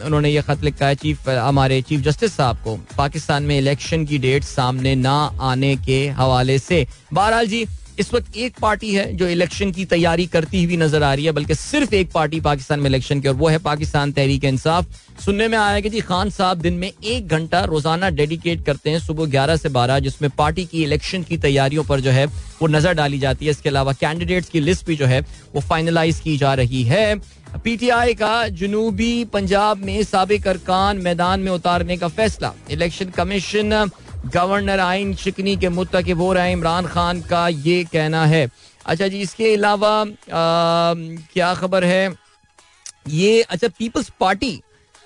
उन्होंने ये खत लिखा है, चीफ, हमारे चीफ जस्टिस साहब को। पाकिस्तान में इलेक्शन की डेट सामने ना आने के हवाले से। बहरहाल जी इस वक्त एक पार्टी है जो इलेक्शन की तैयारी करती हुई नज़र आ रही है, बल्कि सिर्फ़ एक पार्टी पाकिस्तान में इलेक्शन की, और वो है पाकिस्तान तहरीक इंसाफ। सुनने में आया कि जी, खान साहब दिन में एक घंटा रोज़ाना डेडिकेट करते हैं सुबह ग्यारह से बारह, जिसमें पार्टी की इलेक्शन की तैयारियों पर जो है वो नज़र डाली जाती है। इसके अलावा कैंडिडेट्स की लिस्ट भी जो है वो फाइनलाइज की जा रही है। पीटीआई का जनूबी पंजाब में सबक अरकान मैदान में उतारने का फैसला। इलेक्शन कमीशन गवर्नर आइन शिकनी के मुतकब हो रहे इमरान खान का ये कहना है। अच्छा जी, इसके अलावा क्या खबर है? ये अच्छा पीपल्स पार्टी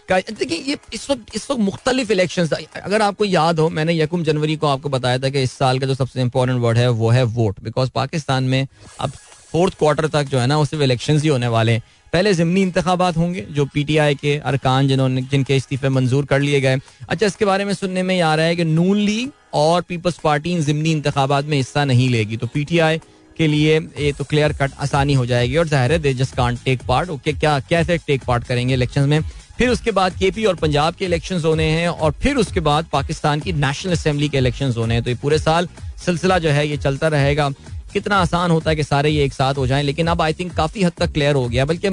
का, देखिए, ये इस वक्त इस वक्त मुख्तलिफ़ इलेक्शन अगर आपको याद हो, मैंने यकुम जनवरी को आपको बताया था कि इस साल का जो सबसे इंपॉर्टेंट वर्ड है, वो है वोट बिकॉज़ पाकिस्तान में अब फोर्थ क्वार्टर तक जो है ना, वो सिर्फ़ इलेक्शन ही होने वाले हैं। पहले जिमनी इंतबात होंगे, जो पी टी आई के अरकान जिन्होंने, जिनके इस्तीफे मंजूर कर लिए गए। अच्छा इसके बारे में सुनने में आ रहा है कि नून लीग और पीपल्स पार्टी इन ज़मनी इंतबात में हिस्सा नहीं लेगी तो पी टी आई के लिए ये तो क्लियर कट आसानी हो जाएगी। और ज़ाहिर है they just can't take part okay क्या, कैसे टेक पार्ट करेंगे इलेक्शन में? फिर उसके बाद केपी और पंजाब के इलेक्शन होने हैं, और फिर उसके बाद पाकिस्तान की नेशनल असेंबली के इलेक्शन होने हैं। तो ये पूरे साल सिलसिला जो है, ये चलता रहेगा। कितना आसान होता है कि सारे ये एक साथ हो जाएँ, लेकिन अब आई थिंक काफ़ी हद तक क्लियर हो गया, बल्कि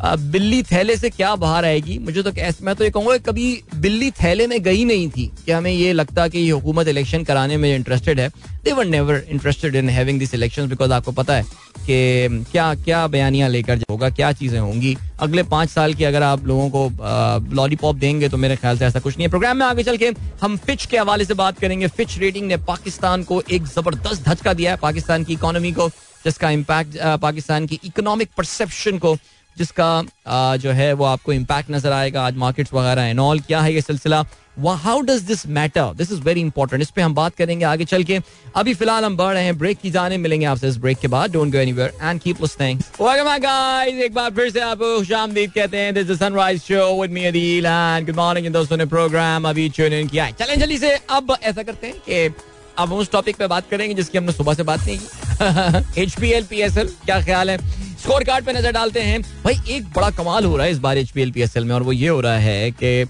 बिल्ली थैले से क्या बाहर आएगी? मुझे तो मैं तो ये कहूँगा कभी बिल्ली थैले में गई नहीं थी कि हमें ये लगता कि ये हुकूमत इलेक्शन कराने में इंटरेस्टेड है। They were never interested in having this election because आपको पता है कि क्या क्या बयानियाँ लेकर होगा, क्या चीज़ें होंगी। अगले पाँच साल की अगर आप लोगों को लॉलीपॉप देंगे तो मेरे ख्याल से ऐसा कुछ नहीं है। प्रोग्राम में आगे चल के हम फिच के हवाले से बात करेंगे। फिच रेटिंग ने पाकिस्तान को एक ज़बरदस्त धचका दिया है। पाकिस्तान की इकोनॉमी को, जिसका इम्पैक्ट पाकिस्तान की इकोनॉमिक परसेप्शन को जिसका आ, जो है वो आपको इम्पैक्ट नज़र आएगा आज मार्केट्स वगैरह एंड ऑल क्या है ये सिलसिला? How does this matter this is very important इस पर हम बात करेंगे आगे चल के। अभी फ़िलहाल हम बढ़ रहे हैं ब्रेक की जाने मिलेंगे आपसे इस ब्रेक के बाद। Don't go anywhere and keep welcome guys एक बार फिर से आपको खुशामदीद कहते हैं this is sunrise show with me Adeel and good morning दोस्तों ने प्रोग्राम अभी ट्यून इन किया है। चलें जल्दी से अब ऐसा करते हैं कि अब उस टॉपिक पे बात करेंगे जिसकी हमने सुबह से बात नहीं की। H B L P S L क्या ख्याल है? स्कोर कार्ड पे नज़र डालते हैं। भाई, एक बड़ा कमाल हो रहा है इस बार एच पी में, और वो ये हो रहा है कि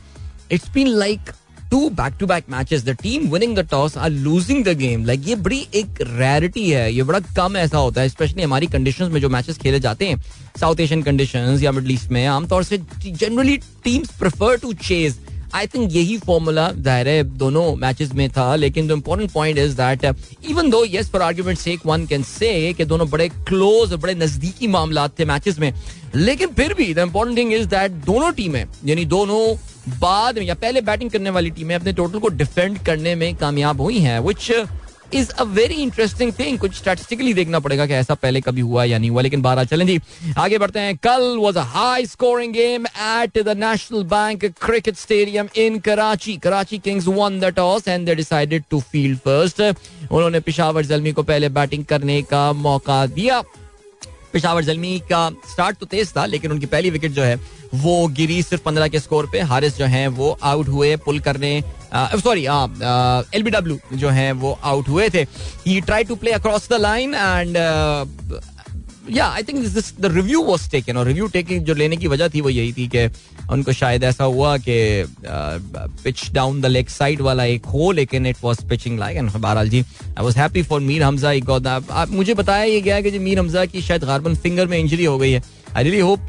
it's been like two back to back matches the team winning the toss are losing the game like ये बड़ी एक रैरिटी है। ये बड़ा कम ऐसा होता है स्पेशली हमारी कंडीशन में जो मैचेस खेले जाते हैं। साउथ एशियन कंडीशन या मिडल ईस्ट में, आमतौर से generally teams prefer to chase I think यही फॉर्मूला ज़ाहिर है दोनों मैचेस में था लेकिन the important point is that even though yes for argument sake one can say कि दोनों बड़े क्लोज बड़े नजदीकी मामला थे मैचेस में लेकिन फिर भी the important thing is that दोनों टीमें यानी दोनों बाद में या पहले बैटिंग करने वाली टीमें अपने टोटल को डिफेंड करने में कामयाब हुई हैं which is a very interesting thing कुछ स्टैटिस्टिकली देखना पड़ेगा कि ऐसा पहले कभी हुआ या नहीं हुआ, लेकिन बारह चलें जी। आगे बढ़ते हैं। कल was a high scoring game at the National Bank Cricket Stadium in Karachi Karachi Kings won the toss and they decided to field first उन्होंने पिशावर जलमी को पहले बैटिंग करने का मौका दिया। पिशावर जलमी का स्टार्ट तो तेज था, लेकिन उनकी पहली विकेट जो है, वो गिरी सिर्फ़ पंद्रह के स्कोर पे। हारिस जो है, वो आउट हुए पुल करने सॉरी एल बी डब्ल्यू जो है, वो आउट हुए थे। He try to play across the line and या I think this the review was taken और रिव्यू टेकिंग जो लेने की वजह थी वो यही थी कि उनको शायद ऐसा हुआ कि pitch down the leg side वाला एक हो, लेकिन it was pitching like and बहरहाल जी I was happy for Mir Hamza he got आप, मुझे बताया ये गया कि जी मीर हमजा की शायद गार्बन फिंगर में इंजरी हो गई है। I really hope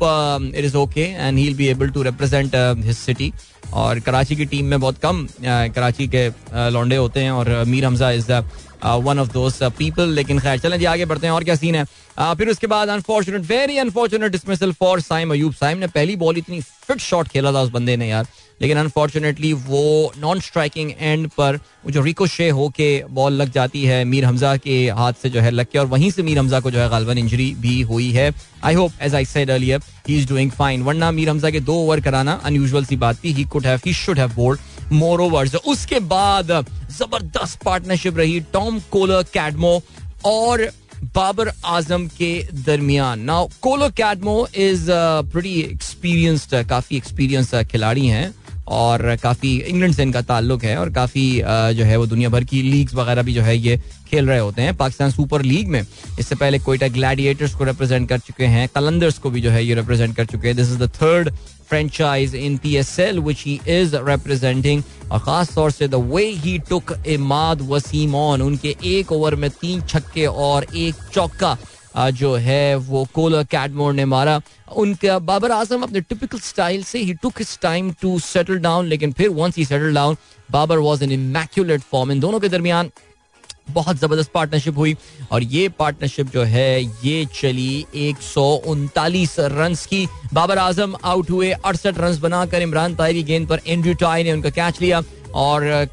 it is okay and he be able to represent his city और कराची की टीम में बहुत कम कराची के लौंडे होते हैं, और Mir Hamza is the one of दोस्त पीपल लेकिन खैर चलें जी आगे बढ़ते हैं और क्या सीन है uh, फिर उसके बाद unfortunate very unfortunate dismissal for Saim Ayub Saim ने पहली बॉल इतनी फिट शॉट खेला था उस बंदे ने यार। लेकिन अनफॉर्चुनेटली वो नॉन स्ट्राइकिंग एंड पर जो रिको शे हो के बॉल लग जाती है मीर हमजा के हाथ से जो है लग के और वहीं से मीर हमजा को जो है गालबन इंजरी भी हुई है। I hope as I said earlier he is doing fine वरना मीर हमजा के दो ओवर कराना अनयूजल सी बात थी he could have he should have bowled more overs उसके बाद ज़बरदस्त पार्टनरशिप रही टॉम कोलर कैडमो और बाबर आज़म के दरमियान now Kohler Cadmore is pretty experienced काफ़ी एक्सपीरियंस खिलाड़ी हैं और काफ़ी इंग्लैंड से इनका ताल्लुक है और काफ़ी जो है वो दुनिया भर की लीग्स वगैरह भी जो है ये खेल रहे होते हैं पाकिस्तान सुपर लीग में इससे पहले कोयटा ग्लैडिएटर्स को रिप्रेजेंट कर चुके हैं कलंदर्स को भी जो है ये रिप्रेजेंट कर चुके हैं this is the third franchise in PSL which he is representing. और खास तौर से the way he took Imad Wasim on उनके एक ओवर में तीन छक्के और एक चौका जो है, वो कोलर कैडमोर ने मारा। उनका बाबर आज़म अपने टिपिकल स्टाइल से he took his time to settle down लेकिन फिर once he settle down Babar was an immaculate form in दोनों के दरमियान बहुत ज़बरदस्त पार्टनरशिप हुई और ये पार्टनरशिप जो है, ये चली एक सौ उनतालीस रन की। बाबर आज़म आउट हुए अड़सठ रन बनाकर इमरान ताहिरी गेंद पर एंड्रू टाई ने उनका कैच लिया और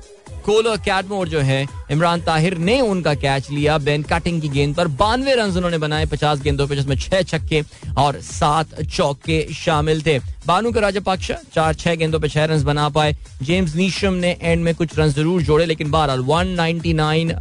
कोलो कैडमोर जो है इमरान ताहिर ने उनका कैच लिया बेन कटिंग की गेंद पर बानवे रन उन्होंने बनाए, पचास गेंदों पर जिसमें छह छक्के और सात चौके शामिल थे। बानू का राजा पाक्षा चार, छह गेंदों पर छह रन बना पाए। जेम्स नीशम ने एंड में कुछ रन ज़रूर जोड़े, लेकिन बहरहाल 199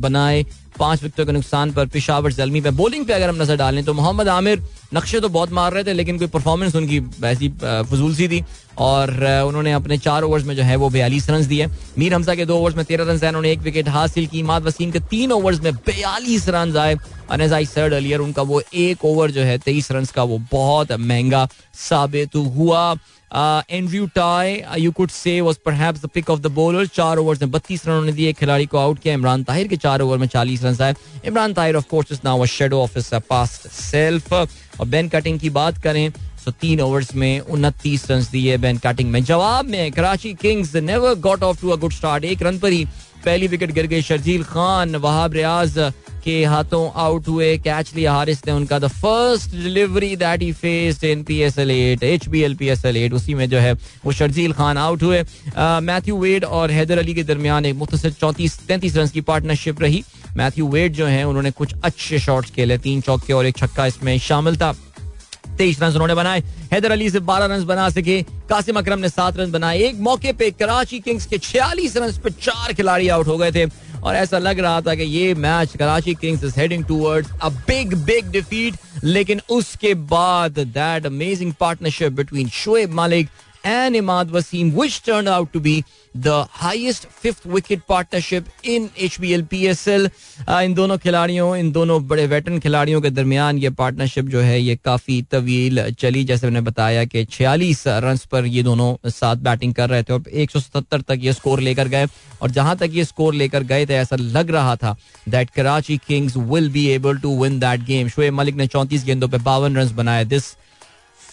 बनाए। पाँच विकेटों के नुकसान पर पिशावर जलमी पे बॉलिंग पे अगर हम नज़र डालें तो मोहम्मद आमिर नक्शे तो बहुत मार रहे थे, लेकिन कोई परफॉर्मेंस उनकी ऐसी फजूल सी थी। और उन्होंने अपने चार ओवर्स में जो है वो बयालीस रन दिए। मीर हमजा के दो ओवर्स में तेरह रन आए उन्होंने एक विकेट हासिल की। माद वसीम के तीन ओवर्स में बयालीस रन आए। आई सर्ड अलियर उनका वो एक ओवर जो है तेईस रन का वो बहुत महँगा साबित हुआ। Andrew Tye you could say was perhaps the pick of the bowler चार ओवर्स में बत्तीस रन उन्होंने दिए खिलाड़ी को आउट किया। इमरान ताहिर के चार ओवर में चालीस रन आए। Imran Tahir of course is now a shadow of his past self और बेन कटिंग की बात करें तो तीन ओवर्स में उनतीस रन दिए बेन कटिंग में। जवाब में, Karachi Kings never got off to a good start एक रन पर ही पहली विकेट गिर गई। शर्जील खान, वहाब रियाज के हाथों आउट हुए। कैच लिया हारिस ने उनका the first delivery that he faced in PSL 8 HBL PSL 8 उसी में जो है वो शर्जील खान आउट हुए। मैथ्यू वेड और हैदर अली के दरमियान एक मुख्तर चौंतीस, तैंतीस रन की पार्टनरशिप रही। मैथ्यू वेड जो है, उन्होंने कुछ अच्छे शॉट्स खेले। तीन चौके और एक छक्का इसमें शामिल था। तेईस रन उन्होंने बनाए। हैदर अली से बारह रन बना सके। कासिम अकरम ने सात रन बनाए। एक मौके पे कराची किंग्स के छियालीस रन पे चार खिलाड़ी आउट हो गए थे। और ऐसा लग रहा था कि ये match Karachi Kings is heading towards a big big defeat लेकिन उसके बाद that amazing partnership between Shoaib Malik and Imad Wasim, which turned out to be the highest fifth wicket partnership in HBL PSL. Uh, इन दोनों खिलाड़ियों इन दोनों बड़े veteran खिलाड़ियों के दरमियान ये पार्टनरशिप जो है ये काफ़ी तवील चली। जैसे मैंने बताया कि 46 रन पर ये दोनों साथ बैटिंग कर रहे थे और 177 तक ये स्कोर लेकर गए। और जहाँ तक ये स्कोर लेकर गए थे ऐसा लग रहा था that Karachi Kings will be able to win that game Shoaib Malik ने चौंतीस गेंदों पर बावन रन बनाए। This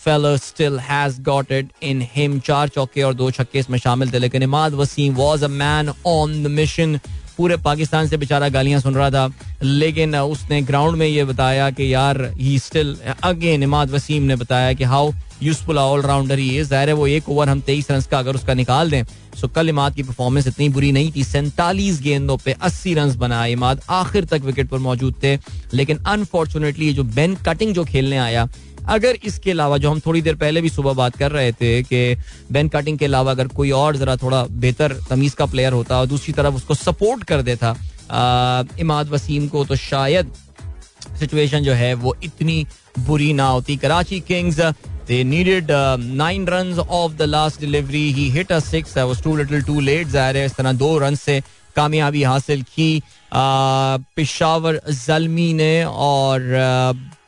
fellow still has got it in him चार चौके और दो छक्के इसमें शामिल थे लेकिन Imad Wasim was a man on the mission पूरे पाकिस्तान से बेचारा गालियाँ सुन रहा था, लेकिन उसने ग्राउंड में ये बताया कि यार he still again Imad Wasim ने बताया कि how useful allrounder he is वो एक ओवर हम तेईस रन का अगर उसका निकाल दें सो कल इमाद की परफॉर्मेंस इतनी बुरी नहीं थी। सैंतालीस गेंदों पे अस्सी रन बनाए इमाद आखिर तक विकेट पर मौजूद थे, लेकिन अनफॉर्चुनेटली जो बेन कटिंग जो खेलने आया अगर इसके अलावा जो हम थोड़ी देर पहले भी सुबह बात कर रहे थे कि बेन कटिंग के अलावा अगर कोई और जरा थोड़ा बेहतर तमीज का प्लेयर होता और दूसरी तरफ़ उसको सपोर्ट कर देता इमाद वसीम को तो शायद सिचुएशन जो है वो इतनी बुरी ना होती Karachi Kings They needed uh, nine runs off the last delivery. He hit a six. I was too little too late. ज़ाहिर है इस तरह दो रन से कामयाबी हासिल की पिशावर जलमी ने और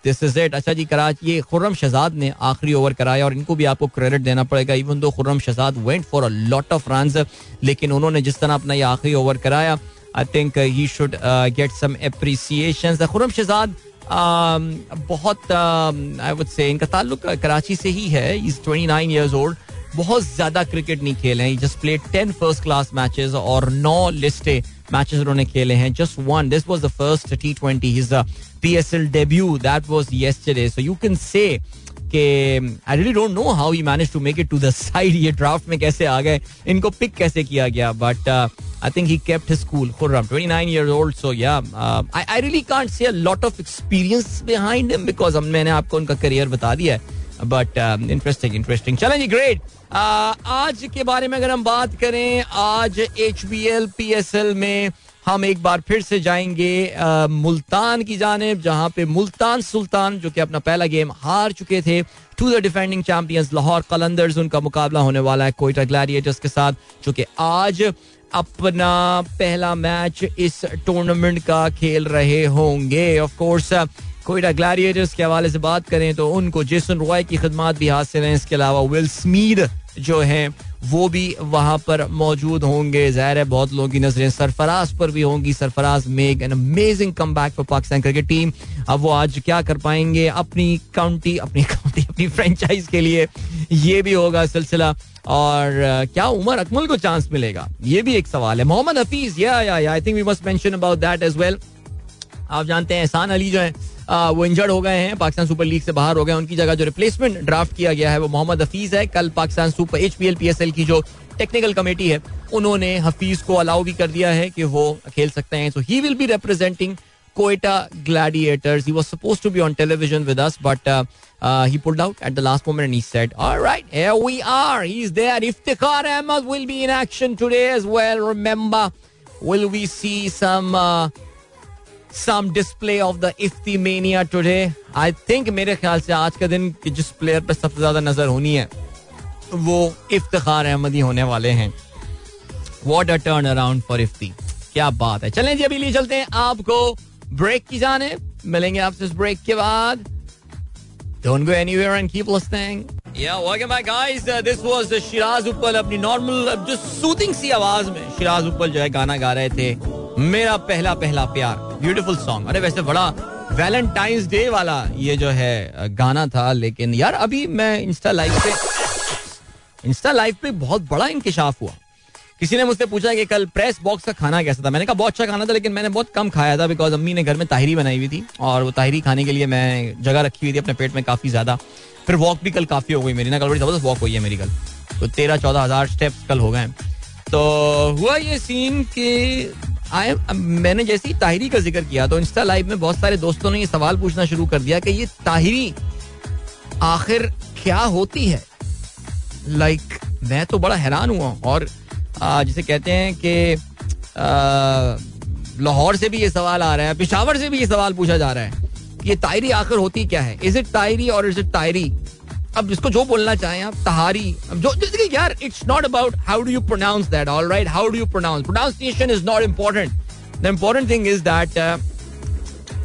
दिस इज़ इट अच्छा जी, कराची, ये खुर्रम शहजाद ने आखिरी ओवर कराया और इनको भी आपको क्रेडिट देना पड़ेगा even though Khurram Shahzad went for a lot of run लेकिन उन्होंने जिस तरह अपना ये आखिरी ओवर कराया I think he should get some appreciation Khurram Shahzad बहुत आई वुड से इनका ताल्लुक कराची से ही है। इज़ 29 इयर्स ओल्ड बहुत ज़्यादा क्रिकेट नहीं खेले हैं। Just play ten first class matches और नौ लिस्टे मैचेस उन्होंने खेले हैं। Just one this was the first T twenty his PSL debut that was yesterday so you can say कि I really don't know how he manage to make it to the side ये draft में कैसे आ गए? इनको pick कैसे किया गया? But I think he kept his cool. Khurram, 29 years old. So yeah, uh, I, I really can't say a lot of experience behind him हम मैंने आपको उनका करियर बता दिया है. बट इंटरेस्टिंग इंटरेस्टिंग चलें जी ग्रेट आज के बारे में अगर हम बात करें आज H B L P S L में हम एक बार फिर से जाएँगे uh, मुल्तान की जानब जहाँ पे मुल्तान सुल्तान जो कि अपना पहला गेम हार चुके थे to the defending champions Lahore Qalandars उनका मुकाबला होने वाला है कोयटा ग्लैडिएटर्स के साथ जो कि आज अपना पहला मैच इस टूर्नामेंट का खेल रहे होंगे। ऑफ़ कोर्स कोयटा ग्लैडिएटर्स के हवाले से बात करें तो उनको जेसन रॉय की खदमात भी हासिल हैं। इसके अलावा विल स्मीड जो है वो भी वहाँ पर मौजूद होंगे। ज़ाहिर है, बहुत लोगों की नज़रें सरफराज पर भी होंगी। Sarfaraz make an amazing comeback for Pakistan cricket team अब वो आज क्या कर पाएँगे? अपनी काउंटी अपनी काउंटी अपनी फ्रेंचाइज के लिए ये भी होगा सिलसिला। और क्या उमर अकमल को चांस मिलेगा? ये भी एक सवाल है। मोहम्मद हफीज या I think we must mention about that as well आप जानते हैं, एहसान अली जो है वो इंजर्ड हो गए हैं पाकिस्तान सुपर लीग से बाहर हो गए उनकी जगह जो रिप्लेसमेंट ड्राफ्ट किया गया है वो मोहम्मद हफीज है कल पाकिस्तान सुपर एच पी की जो टेक्निकल कमेटी है उन्होंने हफीज को अलाउ भी कर दिया है कि वो खेल सकते हैं so he will be representing Quetta Gladiators he was supposed to be on television with us but he pulled out at the last moment and he said, All right, here we are. He's there. Iftikhar Ahmed will be in action today as well. Remember, will we see some uh, some display of the Ifti mania today I think मेरे ख्याल से आज का दिन जिस player पर सबसे ज़्यादा नज़र होनी है वो इफ्तार अहमदी होने वाले हैं। What a turnaround for Ifti क्या बात है। चलें जी अभी लिए चलते हैं आपको ब्रेक की जाने। मिलेंगे आपसे इस ब्रेक के बाद। Don't go anywhere and keep listening. Yeah, welcome back guys. Uh, this was uh, Shiraz अपनी नॉर्मल जो सूथिंग सी आवाज़ में शिराज उप्पल जो है गाना गा रहे थे। मेरा पहला पहला प्यार। ब्यूटीफुल सॉन्ग अरे वैसे बड़ा वैलेंटाइंस डे वाला ये जो है गाना था, लेकिन यार अभी मैं इंस्टा लाइव पे इंस्टा लाइव पे बहुत बड़ा इंकशाफ हुआ। किसी ने मुझसे पूछा कि कल प्रेस बॉक्स का खाना कैसा था? मैंने कहा, बहुत अच्छा खाना था, लेकिन मैंने बहुत कम खाया था बिकॉज़ अम्मी ने घर में ताहरी बनाई हुई थी और वो ताहरी खाने के लिए मैं जगह रखी हुई थी अपने पेट में काफ़ी ज़्यादा। फिर वॉक भी कल काफ़ी हो गई मेरी। ना कल बड़ी ज़बरदस्त वॉक हुई है मेरी कल। तो तेरह चौदह हज़ार स्टेप कल हो गए तो हुआ ये सीन कि आई मैंने जैसे ही ताहिरी का ज़िक्र किया तो इंस्टा लाइव में बहुत सारे दोस्तों ने ये सवाल पूछना शुरू कर दिया कि ये ताहिरी आखिर क्या होती है? लाइक like, मैं तो बड़ा हैरान हुआ और जिसे कहते हैं कि लाहौर से भी ये सवाल आ रहा है पिशावर से भी ये सवाल पूछा जा रहा है ये तायरी आखिर होती क्या है? इज़ इट तायरी और इज़ इट तायरी अब जिसको जो बोलना चाहें आप, तहारी जो यार it's not about how do you pronounce that all right how do you pronounce pronunciation is not important the important thing is that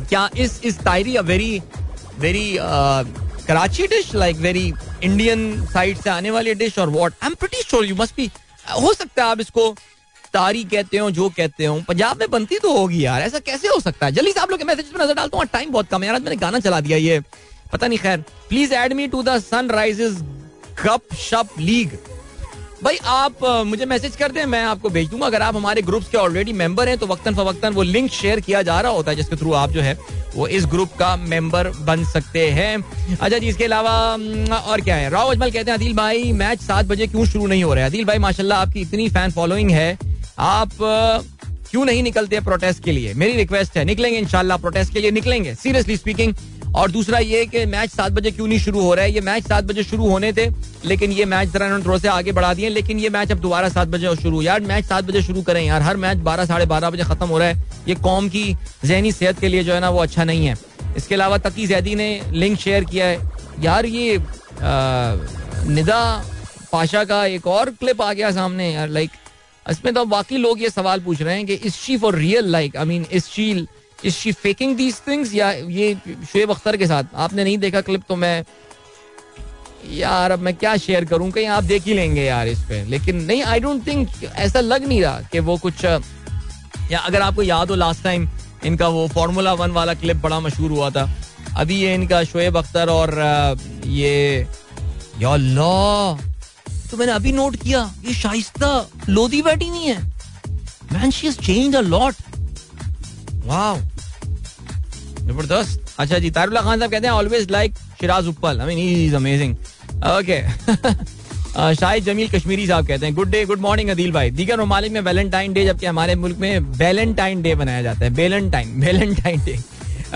क्या इस is tahiri a very very Karachi dish like very Indian side से आने वाली dish और what I am pretty sure you must be हो सकता है आप इसको तारी कहते हो, जो कहते हो। पंजाब में बनती तो होगी यार, ऐसा कैसे हो सकता है? जल्दी से आप लोग मैसेज पर नज़र डालता हूँ टाइम बहुत कम है यार मैंने गाना चला दिया ये। पता नहीं खैर please add me to the sunrises shop league भाई आप मुझे मैसेज कर दें, मैं आपको भेज दूँगा। अगर आप हमारे ग्रुप्स के ऑलरेडी मेंबर हैं तो वक्तन फवक्तन वो लिंक शेयर किया जा रहा होता है, जिसके थ्रू आप जो है, वो इस ग्रुप का मेंबर बन सकते हैं। अच्छा जी, इसके अलावा और क्या है? राव अजमल कहते हैं, अदिल भाई, मैच सात बजे क्यों शुरू नहीं हो रहा है? अदिल भाई, माशाल्लाह, आपकी इतनी फ़ैन फॉलोइंग है। आप क्यों नहीं निकलते प्रोटेस्ट के लिए? मेरी रिक्वेस्ट है, निकलेंगे, इंशाल्लाह प्रोटेस्ट के लिए निकलेंगे। सीरियसली स्पीकिंग और दूसरा ये कि मैच सात बजे क्यों नहीं शुरू हो रहा है? ये मैच सात बजे शुरू होने थे, लेकिन ये मैच जरा इन्होंने थोड़ा से आगे बढ़ा दिए लेकिन ये मैच अब दोबारा सात बजे शुरू। यार, मैच सात बजे शुरू करें यार, हर मैच बारह, साढ़े बारह बजे खत्म हो रहा है। ये कौम की जहनी सेहत के लिए जो है ना, वो अच्छा नहीं है। इसके अलावा तकी जैदी ने लिंक शेयर किया है। यार, ये निदा पाशा का एक और क्लिप आ गया सामने यार लाइक इसमें तो बाकी लोग ये सवाल पूछ रहे हैं कि is she for real like I mean is she is she faking these things या ये शुएब अख्तर के साथ? आपने नहीं देखा क्लिप तो मैं यार, अब मैं क्या शेयर करूँ? कहीं आप देख ही लेंगे यार इस पे। लेकिन नहीं आई डोंट थिंक ऐसा लग नहीं रहा कि वो कुछ या अगर आपको याद हो लास्ट टाइम इनका वो फार्मूला वन वाला क्लिप बड़ा मशहूर हुआ था। अभी ये इनका शोएब अख्तर और ये या तो मैंने अभी नोट किया, ये शाइस्ता, लोधी बैठी नहीं है। Man she changed a lot wow ज़बरदस्त अच्छा जी तारुल्ला खान साहब कहते हैं always like Shiraz Uppal I mean he is amazing okay Shahid Jamil Kashmiri साहब कहते हैं good day good morning Adeel भाई दीगर ममालिक में वैलेंटाइन डे जबकि हमारे मुल्क में वैलेंटाइन डे बनाया जाता है वेलेंटाइन वेलेंटाइन डे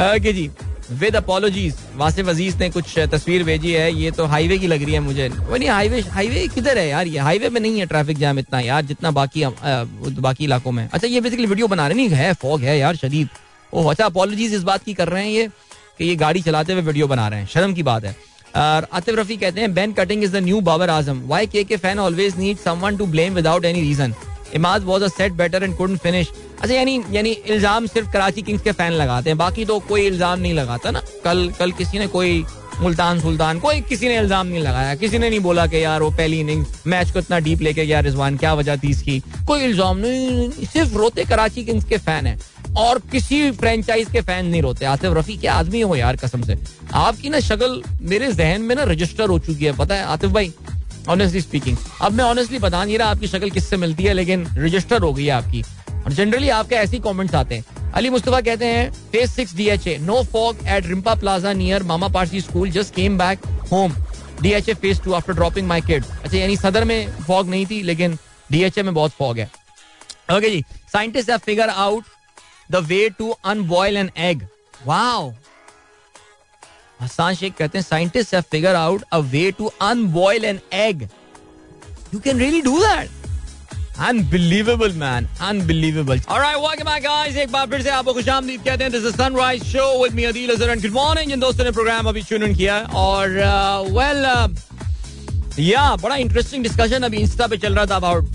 ओके जी विद अपोलॉजीज वासिफ अज़ीज़ ने कुछ तस्वीर भेजी है, ये तो हाईवे की लग रही है मुझे। हाईवे हाईवे किधर है यार ये? हाईवे में नहीं है ट्रैफ़िक जाम इतना यार, जितना बाकी बाकी इलाकों में। अच्छा ये बेसिकली वीडियो बना रहे नहीं, है फॉग है यार, शदीद। ओह अच्छा अपोलॉजीज इस बात की कर रहे हैं ये, कि ये गाड़ी चलाते हुए वीडियो बना रहे हैं। शर्म की बात है। और आतिफ रफी कहते हैं Ben Cutting is the new Babar Azam why K K fan always need someone to blame without any reason Imad was a set better and couldn't finish अच्छा यानी यानी इल्ज़ाम सिर्फ़ कराची किंग्स के फ़ैन लगाते हैं, बाकी तो कोई इल्ज़ाम नहीं लगाता ना। कल कल किसी ने कोई मुल्तान सुल्तान, कोई किसी ने इल्ज़ाम नहीं लगाया। किसी ने नहीं बोला कि यार वो पहली इनिंग्स, मैच को इतना डीप लेके गया रिजवान, क्या वजह थी इसकी? कोई इल्ज़ाम नहीं सिर्फ़ रोते कराची किंग्स के फ़ैन है। और किसी फ्रेंचाइज के फ़ैन नहीं रोते। आसिफ रफी, क्या आदमी हो यार कसम से? आपकी ना शक्ल मेरे जहन में ना रजिस्टर हो चुकी है, पता है? आतिफ भाई ऑनेस्टली स्पीकिंग अब मैं ऑनेस्टली बता नहीं रहा आपकी शक्ल किससे मिलती है, लेकिन रजिस्टर हो गई है आपकी। और जनरली आपके ऐसे कमेंट्स आते हैं। अली मुस्तफ़ा कहते हैं phase six D H A no fog at Rimpa plaza near Mama Parsi school just came back home D H A phase two after dropping my kid अच्छा यानी सदर में फॉग नहीं थी, लेकिन डी एच ए में बहुत फॉग है। Okay ji scientist figure out the way to unboil an egg wow Hasan Sheikh कहते हैं scientist have figure out a way to unboil an egg you can really do that unbelievable man unbelievable alright welcome back guys एक बार फिर से आपको खुशामदीद कहते हैं this is sunrise show with me Adeel Azhar and good morning जिन दोस्तों ने प्रोग्राम अभी ट्यून इन किया और वेल uh, या uh, बड़ा इंटरेस्टिंग डिस्कशन अभी इंस्टा पे चल रहा था अबाउट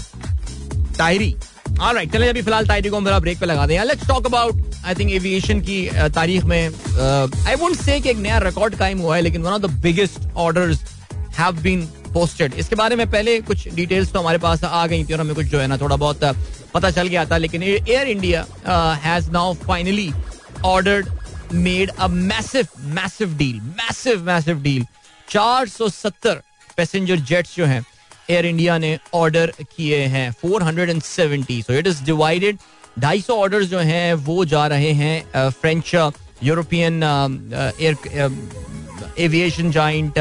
टायरी अभी फ़िलहाल को हम ब्रेक पे लगा दें। Let's talk about I think aviation की uh, तारीख में आई वोंट से एक नया रिकॉर्ड कायम हुआ है लेकिन one of the biggest orders have been posted इसके बारे में पहले कुछ डिटेल्स तो हमारे पास आ गई थी और हमें कुछ जो है ना थोड़ा बहुत पता चल गया था लेकिन air India has now finally ordered made a massive massive deal massive massive deal 470 passenger jets जो हैं एयर इंडिया ने ऑर्डर किए हैं 470 so it is divided 250 orders जो हैं, वो जा रहे हैं French European air aviation joint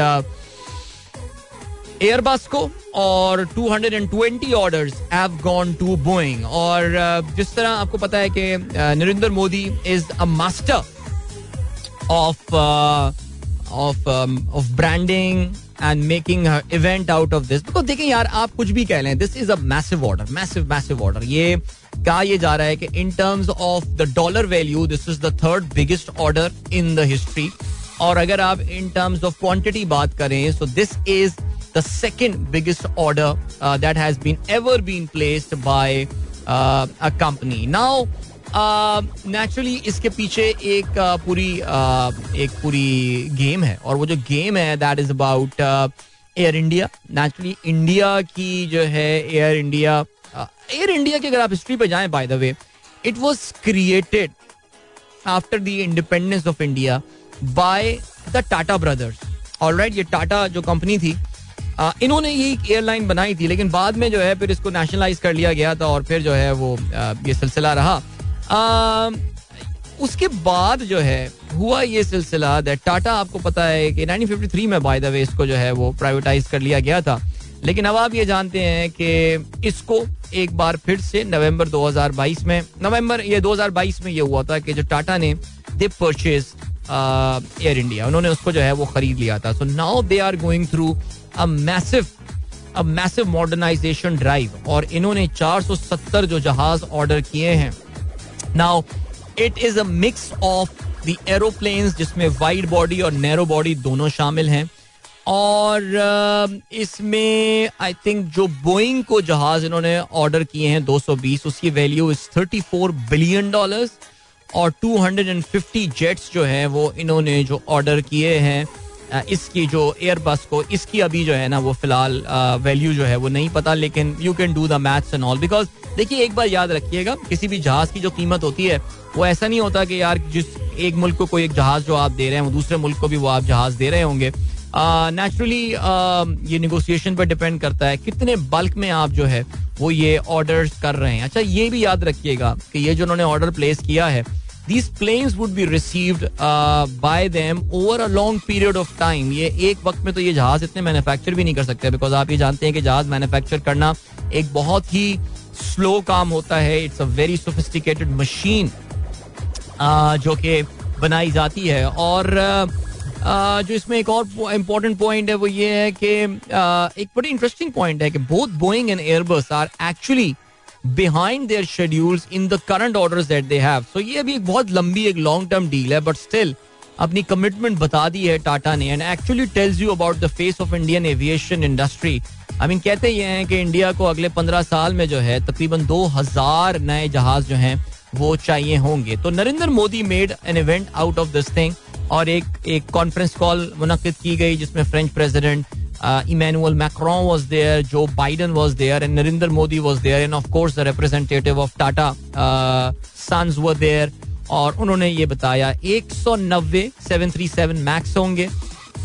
airbus को और 220 orders have gone to Boeing और जिस तरह आपको पता है कि Narendra Modi is a master of of of branding and making event out of this because देखिए यार आप कुछ भी कह लें this is a massive order massive massive order ये कहा ये जा रहा है कि in terms of the dollar value this is the third biggest order in the history और अगर आप इन टर्म्स ऑफ़ क्वांटिटी बात करें so this is the second biggest order that has been ever been by uh, a company. Now, naturally uh, इसके पीछे एक uh, पूरी uh, एक पूरी गेम है। और वो जो गेम है that is about air India naturally India की जो है एयर इंडिया एयर इंडिया की अगर आप हिस्ट्री पे जाएँ by the way it was created after the independence of India by the Tata brothers all right ये टाटा जो कंपनी थी आ, इन्होंने ये एयरलाइन बनाई थी लेकिन बाद में जो है फिर इसको नेशनलाइज कर लिया गया था और फिर जो है वो ये सिलसिला रहा। उसके बाद जो है, हुआ ये सिलसिला दैट टाटा आपको पता है कि 1953 में बाय द वे इसको जो है वो प्राइवेटाइज कर लिया गया था। लेकिन अब आप ये जानते हैं कि इसको एक बार फिर से नवंबर 2022 में, नवंबर ये 2022 में ये हुआ था कि जो टाटा ने दे परचेज एयर इंडिया उन्होंने उसको जो है वो खरीद लिया था। So now they are going through a massive a massive modernisation drive और इन्होंने 470 जो जहाज़ ऑर्डर किए हैं now it is a mix of the aeroplanes जिसमें वाइड बॉडी और नैरो बॉडी दोनों शामिल हैं। और इसमें आई थिंक जो बोइंग को जहाज़ इन्होंने ऑर्डर किए हैं 220 उसकी वैल्यू इज़ 34 बिलियन डॉलर्स और 250 जेट्स जो हैं, वो इन्होंने जो ऑर्डर किए हैं। इसकी जो एयरबस को, इसकी अभी जो है ना वो फ़िलहाल वैल्यू जो है वो नहीं पता, लेकिन you can do the maths and all because देखिए, एक बार याद रखिएगा, किसी भी जहाज़ की जो कीमत होती है, वो ऐसा नहीं होता कि यार जिस एक मुल्क को कोई एक जहाज़ जो आप दे रहे हैं, वो दूसरे मुल्क को भी वो आप जहाज़ दे रहे होंगे। नेचुरली ये निगोसिएशन पर डिपेंड करता है, कितने बल्क में आप जो है वो ये ऑर्डर कर रहे हैं। अच्छा ये भी याद रखिएगा कि ये जो उन्होंने ऑर्डर प्लेस किया है these planes would be received uh, by them over a long period of time. ये एक वक्त में तो ये जहाज़ इतने मैन्युफैक्चर भी नहीं कर सकते बिकॉज़ आप ये जानते हैं कि जहाज़ मैन्युफैक्चर करना एक बहुत ही स्लो काम होता है। It's a very sophisticated machine जो कि बनाई जाती है। और uh, जो इसमें एक और इम्पोर्टेंट पॉइंट है वो ये है कि uh, एक बड़ी इंटरेस्टिंग पॉइंट है कि both Boeing and airbus are actually behind their schedules in the current orders that they have so ये अभी एक बहुत लंबी एक लॉन्ग टर्म डील है बट स्टिल अपनी कमिटमेंट बता दी है टाटा ने and actually tells you about the face of Indian aviation industry I mean कहते ये हैं कि इंडिया को अगले पंद्रह साल में जो है, तकरीबन दो हज़ार नए जहाज़ जो हैं, वो चाहिए होंगे। तो Narendra Modi made an event out of this thing और एक एक कॉन्फ्रेंस कॉल मुनद की गई जिसमें French president Emmanuel Macron was there Joe Biden was there and Narendra Modi was there and of course the representative of Tata Sons was there और उन्होंने ये बताया, एक सौ नब्बे सेवन थ्री सेवन मैक्स होंगे,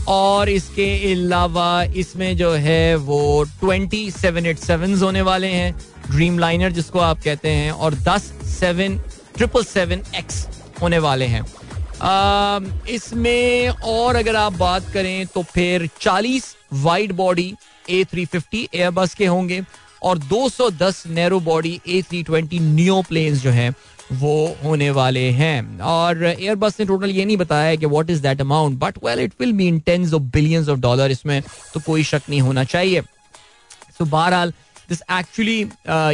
और इसके अलावा इसमें जो है, वो ट्वेंटी सेवन एट सेवन होने वाले हैं ड्रीम लाइनर जिसको आप कहते हैं, और दस सेवन ट्रिपल सेवन एक्स होने वाले हैं। इसमें और अगर आप बात करें तो फिर 40 wide body A three fifty airbus के होंगे और 210 narrow body A three twenty new plane जो हैं वो होने वाले हैं। और एयरबस ने टोटल ये नहीं बताया कि what is that amount but well it will be in of billions of dollar इसमें तो कोई शक नहीं होना चाहिए। तो बहरहाल दिस एक्चुअली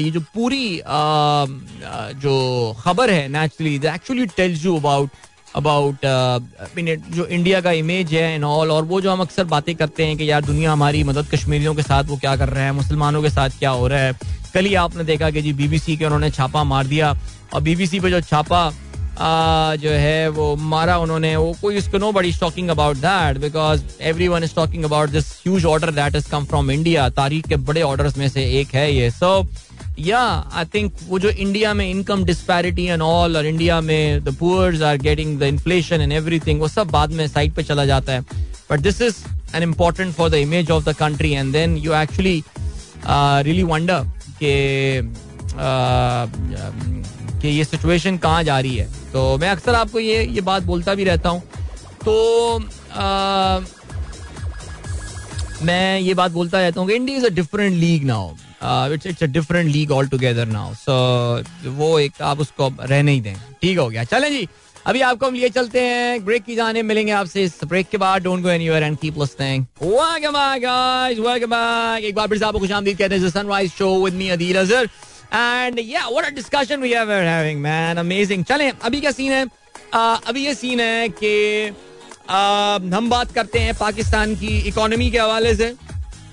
ये जो पूरी uh, uh, जो खबर है naturally actually tells you about about uh, जो इंडिया का इमेज है एंड ऑल और वो जो हम अक्सर बातें करते हैं कि यार दुनिया हमारी मदद कश्मीरियों के साथ वो क्या कर रहे हैं मुसलमानों के साथ क्या हो रहा है। कल ही आपने देखा कि जी बीबीसी के उन्होंने छापा मार दिया और बीबीसी पे जो छापा आ, जो है वो मारा उन्होंने वो कोई उसको nobody talking about that because every one is talking about this huge order that is come from India तारीख के बड़े ऑर्डर में से एक है ये। सो so, या आई थिंक वो जो इंडिया में इनकम डिस्पैरिटी एंड ऑल और इंडिया में the poors are getting the inflation and everything वो सब बाद में साइड पे चला जाता है। But this is an important for the image of the country and then you actually really wonder के कि ये सिचुएशन कहाँ जा रही है। तो मैं अक्सर आपको ये ये बात बोलता भी रहता हूँ। तो आ, मैं ये बात बोलता रहता हूँ कि India is a different league now it's it's a different league altogether now so वो एक आप उसको रहने ही दें। ठीक हो गया। चलें जी। अभी आपको हम लिए चलते हैं। ब्रेक की जाने मिलेंगे आपसे इस ब्रेक के बाद। Don't go anywhere and keep listening welcome back guys welcome back एक बार फिर से आपको खुशामदीद कहते हैं। Sunrise show with me Adeel Azhar and yeah what a discussion we have having man amazing चलें अभी क्या सीन है? Uh, अभी ये सीन है कि uh, हम बात करते हैं पाकिस्तान की इकोनॉमी के हवाले से।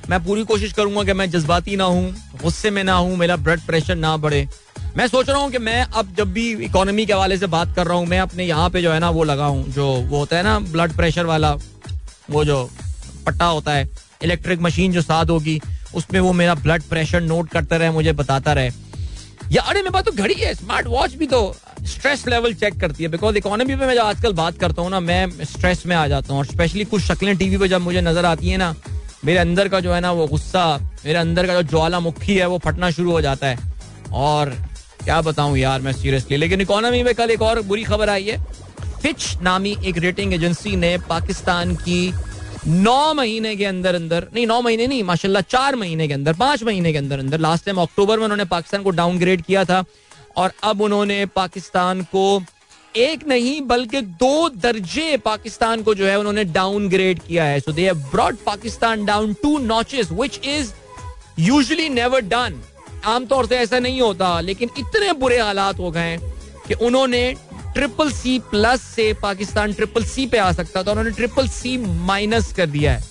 मैं पूरी कोशिश करूँगा कि मैं जज्बाती ना हूँ, गुस्से में ना हूँ, मेरा ब्लड प्रेशर ना बढ़े। मैं सोच रहा हूँ कि मैं अब जब भी इकोनॉमी के हवाले से बात कर रहा हूँ, मैं अपने यहाँ पे जो है ना वो लगा लगाऊँ जो वो होता है ना ब्लड प्रेशर वाला, वो जो पट्टा होता है इलेक्ट्रिक मशीन जो साथ होगी, उसमें वो मेरा ब्लड प्रेशर नोट करता रहे, मुझे बताता रहे। या अरे, मेरे पास तो घड़ी है स्मार्ट वॉच भी तो स्ट्रेस लेवल चेक करती है बिकॉज़ इकोनॉमी पे मैं जब आजकल बात करता हूँ ना, मैं स्ट्रेस में आ जाता हूँ, और स्पेशली कुछ शक्लें टीवी पे जब मुझे नज़र आती है ना मेरे अंदर का जो है ना वो गुस्सा, मेरे अंदर का जो ज्वालामुखी है वो फटना शुरू हो जाता है। और क्या बताऊँ यार मैं सीरियसली। लेकिन इकोनॉमी में कल एक और बुरी खबर आई है। फिच नामी एक रेटिंग एजेंसी ने पाकिस्तान की नौ महीने के अंदर अंदर, नहीं, नौ महीने नहीं, माशाल्लाह चार महीने के अंदर, पाँच महीने के अंदर अंदर लास्ट टाइम अक्टूबर में उन्होंने पाकिस्तान को डाउनग्रेड किया था। और अब उन्होंने पाकिस्तान को एक नहीं बल्कि दो दर्जे पाकिस्तान को जो है उन्होंने डाउनग्रेड किया है। So they have brought Pakistan down two notches which is usually never done आमतौर से ऐसा नहीं होता लेकिन इतने बुरे हालात हो गए कि उन्होंने ट्रिपल सी प्लस से पाकिस्तान ट्रिपल सी पे आ सकता था उन्होंने ट्रिपल सी माइनस कर दिया है।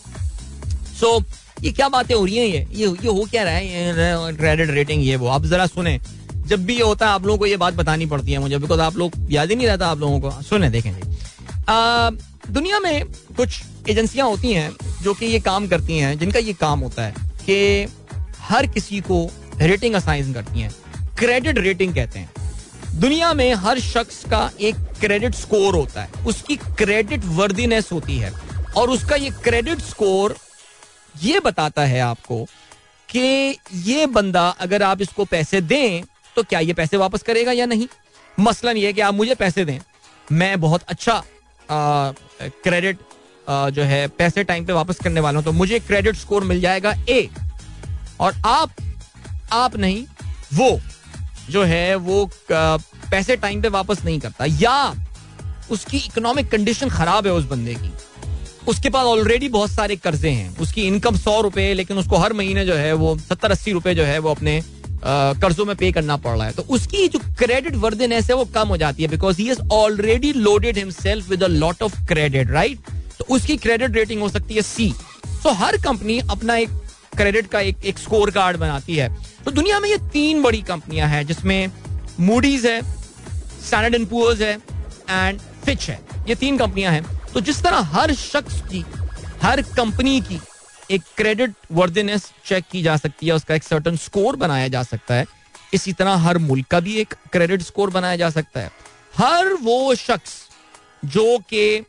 सो so, ये क्या बातें हो रही हैं? ये ये ये हो क्या रहा है? क्रेडिट रेटिंग ये वो आप जरा सुने। जब भी ये होता है, आप लोगों को ये बात बतानी पड़ती है मुझे बिकॉज़ आप लोग याद ही नहीं रहता आप लोगों को। सुने, देखें जी। दुनिया में कुछ एजेंसियाँ होती हैं जो कि ये काम करती हैं, जिनका ये काम होता है कि हर किसी को रेटिंग असाइन करती हैं क्रेडिट रेटिंग कहते हैं। दुनिया में हर शख्स का एक क्रेडिट स्कोर होता है, उसकी क्रेडिट वर्दीनेस होती है, और उसका ये क्रेडिट स्कोर ये बताता है आपको कि ये बंदा अगर आप इसको पैसे दें तो क्या ये पैसे वापस करेगा या नहीं? मसलन ये कि आप मुझे पैसे दें। मैं बहुत अच्छा क्रेडिट जो है, पैसे टाइम पे वापस करने वाला हूँ तो मुझे क्रेडिट स्कोर मिल जाएगा ए और आप आप नहीं, वो, जो है, वो पैसे टाइम पे वापस नहीं करता। या उसकी इकोनॉमिक कंडीशन खराब है उस बंदे की। उसके पास ऑलरेडी बहुत सारे कर्जे हैं। उसकी इनकम सौ रुपए, लेकिन उसको हर महीने जो है, वो सत्तर अस्सी रुपए जो है, वो अपने कर्जों में पे करना पड़ रहा है। तो उसकी जो क्रेडिट वर्दनेस है, वो कम हो जाती है because he is already loaded himself with a lot of credit right तो उसकी क्रेडिट रेटिंग हो सकती है सी सो हर कंपनी अपना एक क्रेडिट का एक एक स्कोर कार्ड बनाती है। तो दुनिया में ये तीन बड़ी कंपनियाँ हैं, जिसमें मूडीज है स्टैंडर्ड एंड पुअर्स है एंड फिच है। ये तीन कंपनियाँ हैं। तो जिस तरह हर शख्स की, हर कंपनी की एक क्रेडिट वर्दीनेस चेक की जा सकती है उसका एक सर्टन स्कोर बनाया जा सकता है। इसी तरह हर मुल्क का भी एक क्रेडिट स्कोर बनाया जा सकता है। हर वो शख्स जो कि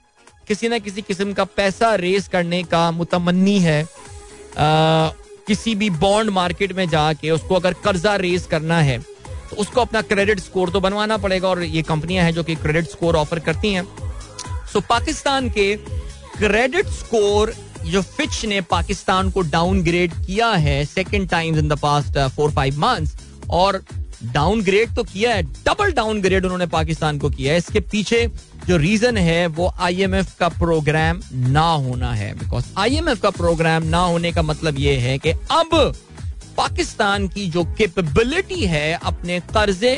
किसी ना किसी किस्म का पैसा रेस करने का मुतमनी है आ, किसी भी बॉन्ड मार्केट में जाके उसको अगर कर्जा रेस करना है तो उसको अपना क्रेडिट स्कोर तो बनवाना पड़ेगा और ये कंपनियाँ हैं जो कि क्रेडिट स्कोर ऑफ़र करती हैं। सो पाकिस्तान के क्रेडिट स्कोर जो फिच ने पाकिस्तान को डाउनग्रेड किया है second time in the past four five months और डाउनग्रेड तो किया है डबल डाउनग्रेड उन्होंने पाकिस्तान को किया है। इसके पीछे जो रीजन है, वो आईएमएफ का प्रोग्राम ना होना है। बिकॉज़ आईएमएफ का प्रोग्राम ना होने का मतलब ये है कि अब पाकिस्तान की जो कैपेबिलिटी है, अपने कर्जे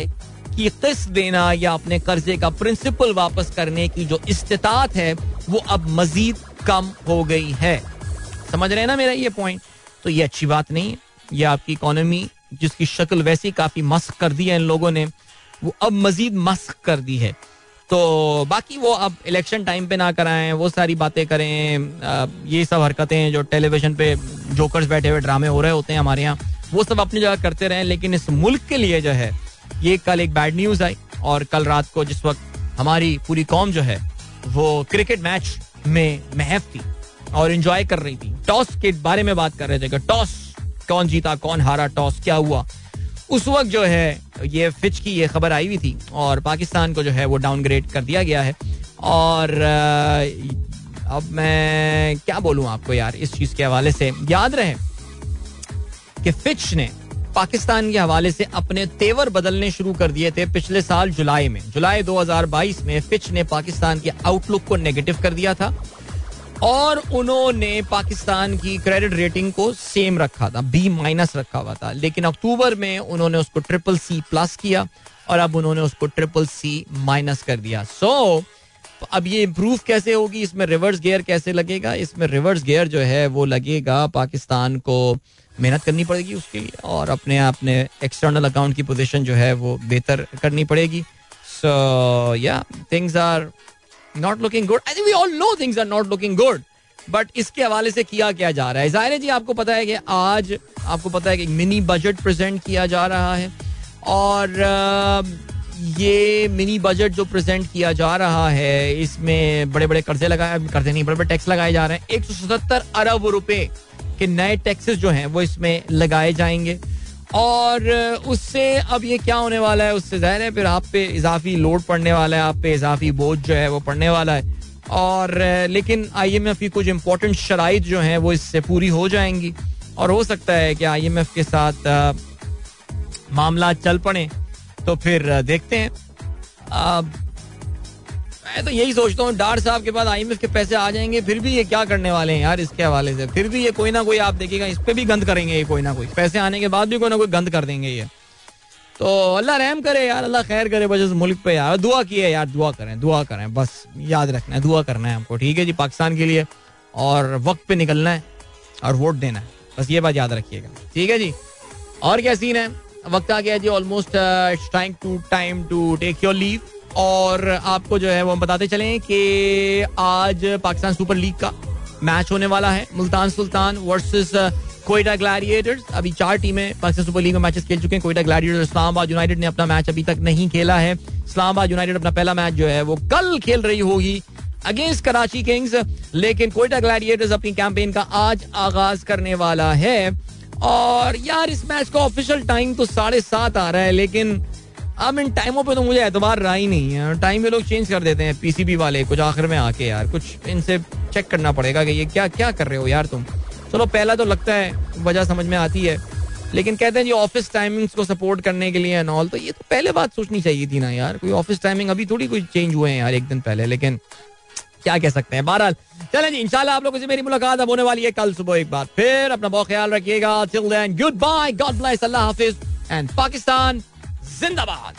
की किस्त देना या अपने कर्जे का प्रिंसिपल वापस करने की जो इस्तात है, वो अब मजीद कम हो गई है। समझ रहे हैं ना मेरा ये पॉइंट तो ये अच्छी बात नहीं है। ये आपकी इकोनॉमी जिसकी शक्ल वैसी काफ़ी मस्क कर दी है इन लोगों ने, वो अब मजीद मस्क कर दी है। तो बाकी वो अब इलेक्शन टाइम पे ना कराएँ, वो सारी बातें करें ये सब हरकतें जो टेलीविज़न पे जोकर्स बैठे हुए ड्रामे हो रहे होते हैं हमारे यहाँ, वो सब अपनी जगह करते रहे। लेकिन इस मुल्क के लिए जो है, ये कल एक बैड न्यूज़ आई और कल रात को जिस वक्त हमारी पूरी कौम जो है, वो क्रिकेट मैच में महफ थी और इंजॉय कर रही थी। टॉस के बारे में बात कर रहे थे कि टॉस कौन जीता, कौन हारा, टॉस क्या हुआ। उस वक्त जो है, ये फिच की ये खबर आई हुई थी और पाकिस्तान को जो है वो डाउनग्रेड कर दिया गया है। और अब मैं क्या बोलूँ आपको यार इस चीज़ के हवाले से। याद रहे कि फिच ने पाकिस्तान के हवाले से अपने तेवर बदलने शुरू कर दिए थे पिछले साल जुलाई में। जुलाई 2022 में फिच ने पाकिस्तान के आउटलुक को नेगेटिव कर दिया था और उन्होंने पाकिस्तान की क्रेडिट रेटिंग को सेम रखा था बी माइनस रखा हुआ था। लेकिन अक्टूबर में उन्होंने उसको ट्रिपल सी प्लस किया और अब उन्होंने उसको ट्रिपल सी माइनस कर दिया। सो so, अब ये इम्प्रूव कैसे होगी? इसमें रिवर्स गियर कैसे लगेगा? इसमें रिवर्स गियर जो है वो लगेगा पाकिस्तान को मेहनत करनी पड़ेगी उसके लिए और अपने अपने एक्सटर्नल अकाउंट की पोजीशन जो है वो बेहतर करनी पड़ेगी। So yeah things are not looking good I think we all know things are not looking good but इसके हवाले से किया क्या जा रहा है? ज़ाहिर है जी, आपको पता है कि आज, आपको पता है कि मिनी बजट प्रेजेंट किया जा रहा है और ये मिनी बजट जो प्रेजेंट किया जा रहा है, इसमें बड़े बड़े कर्जे लगाए, कर्जे नहीं बड़े बड़े टैक्स लगाए जा रहे हैं। एक सौ सतहत्तर अरब रुपए के नए टैक्सेस जो हैं वो इसमें लगाए जाएँगे। और उससे अब ये क्या होने वाला है, उससे ज़ाहिर है फिर आप पे इजाफी लोड पड़ने वाला है, आप पे इजाफी बोझ जो है वो पड़ने वाला है। और लेकिन आई एम एफ़ की कुछ इंपॉर्टेंट शराइ जो हैं वो इससे पूरी हो जाएँगी। और हो सकता है कि आई एम एफ़ के साथ मामला चल पड़े। तो फिर देखते हैं। मैं तो यही सोचता हूँ, डार साहब के बाद आईएमएफ के पैसे आ जाएँगे, फिर भी ये क्या करने वाले हैं यार इसके हवाले से? फिर भी ये कोई ना कोई आप देखिएगा, इस पे भी गंद करेंगे ये कोई ना कोई। पैसे आने के बाद भी कोई ना कोई गंद कर देंगे ये। तो अल्लाह रहम करे यार, अल्लाह खैर करे बस मुल्क पे यार। दुआ किए यार, दुआ करें दुआ करें, बस याद रखना है, दुआ करना है हमको, ठीक है जी, पाकिस्तान के लिए। और वक्त पे निकलना है और वोट देना है, बस ये बात याद रखिएगा, ठीक है जी। और क्या सीन है? वक्त आ गया जी almost time to time to take your leave और आपको जो है वो बताते चले कि आज पाकिस्तान सुपर लीग का मैच होने वाला है। Multan Sultan versus Quetta gladiators. अभी चार टीमें पाकिस्तान सुपर लीग में मैचेस खेल चुके हैं। कोयटा ग्लैडिएटर्स इस्लामाबाद यूनाइटेड ने अपना मैच अभी तक नहीं खेला है। इस्लामाबाद यूनाइटेड अपना पहला मैच जो है वो कल खेल रही होगी अगेंस्ट कराची किंग्स। लेकिन कोयटा ग्लैडिएटर्स अपनी कैंपेन का आज आगाज़ करने वाला है। और यार, इस मैच का ऑफिशियल टाइम तो साढ़े सात आ रहा है, लेकिन अब इन टाइमों पे तो मुझे एतबार रहा ही नहीं है। टाइम ये लोग चेंज कर देते हैं पीसीबी वाले, कुछ आखिर में आके यार, कुछ इनसे चेक करना पड़ेगा कि ये क्या क्या कर रहे हो यार तुम। चलो, पहला तो लगता है, वजह समझ में आती है। लेकिन कहते हैं जी ऑफ़िस टाइमिंग्स को सपोर्ट करने के लिए नॉल तो ये तो पहले बात सोचनी चाहिए थी ना यार। कोई ऑफ़िस टाइमिंग अभी थोड़ी कोई चेंज हुए हैं यार एक दिन पहले, लेकिन क्या कह सकते हैं। बहरहाल, चलें जी, इंशाल्लाह आप लोगों से मेरी मुलाकात अब होने वाली है कल सुबह एक बार फिर। अपना बहुत ख्याल रखिएगा till then good bye God bless Allah Hafiz and Pakistan. जिंदाबाद।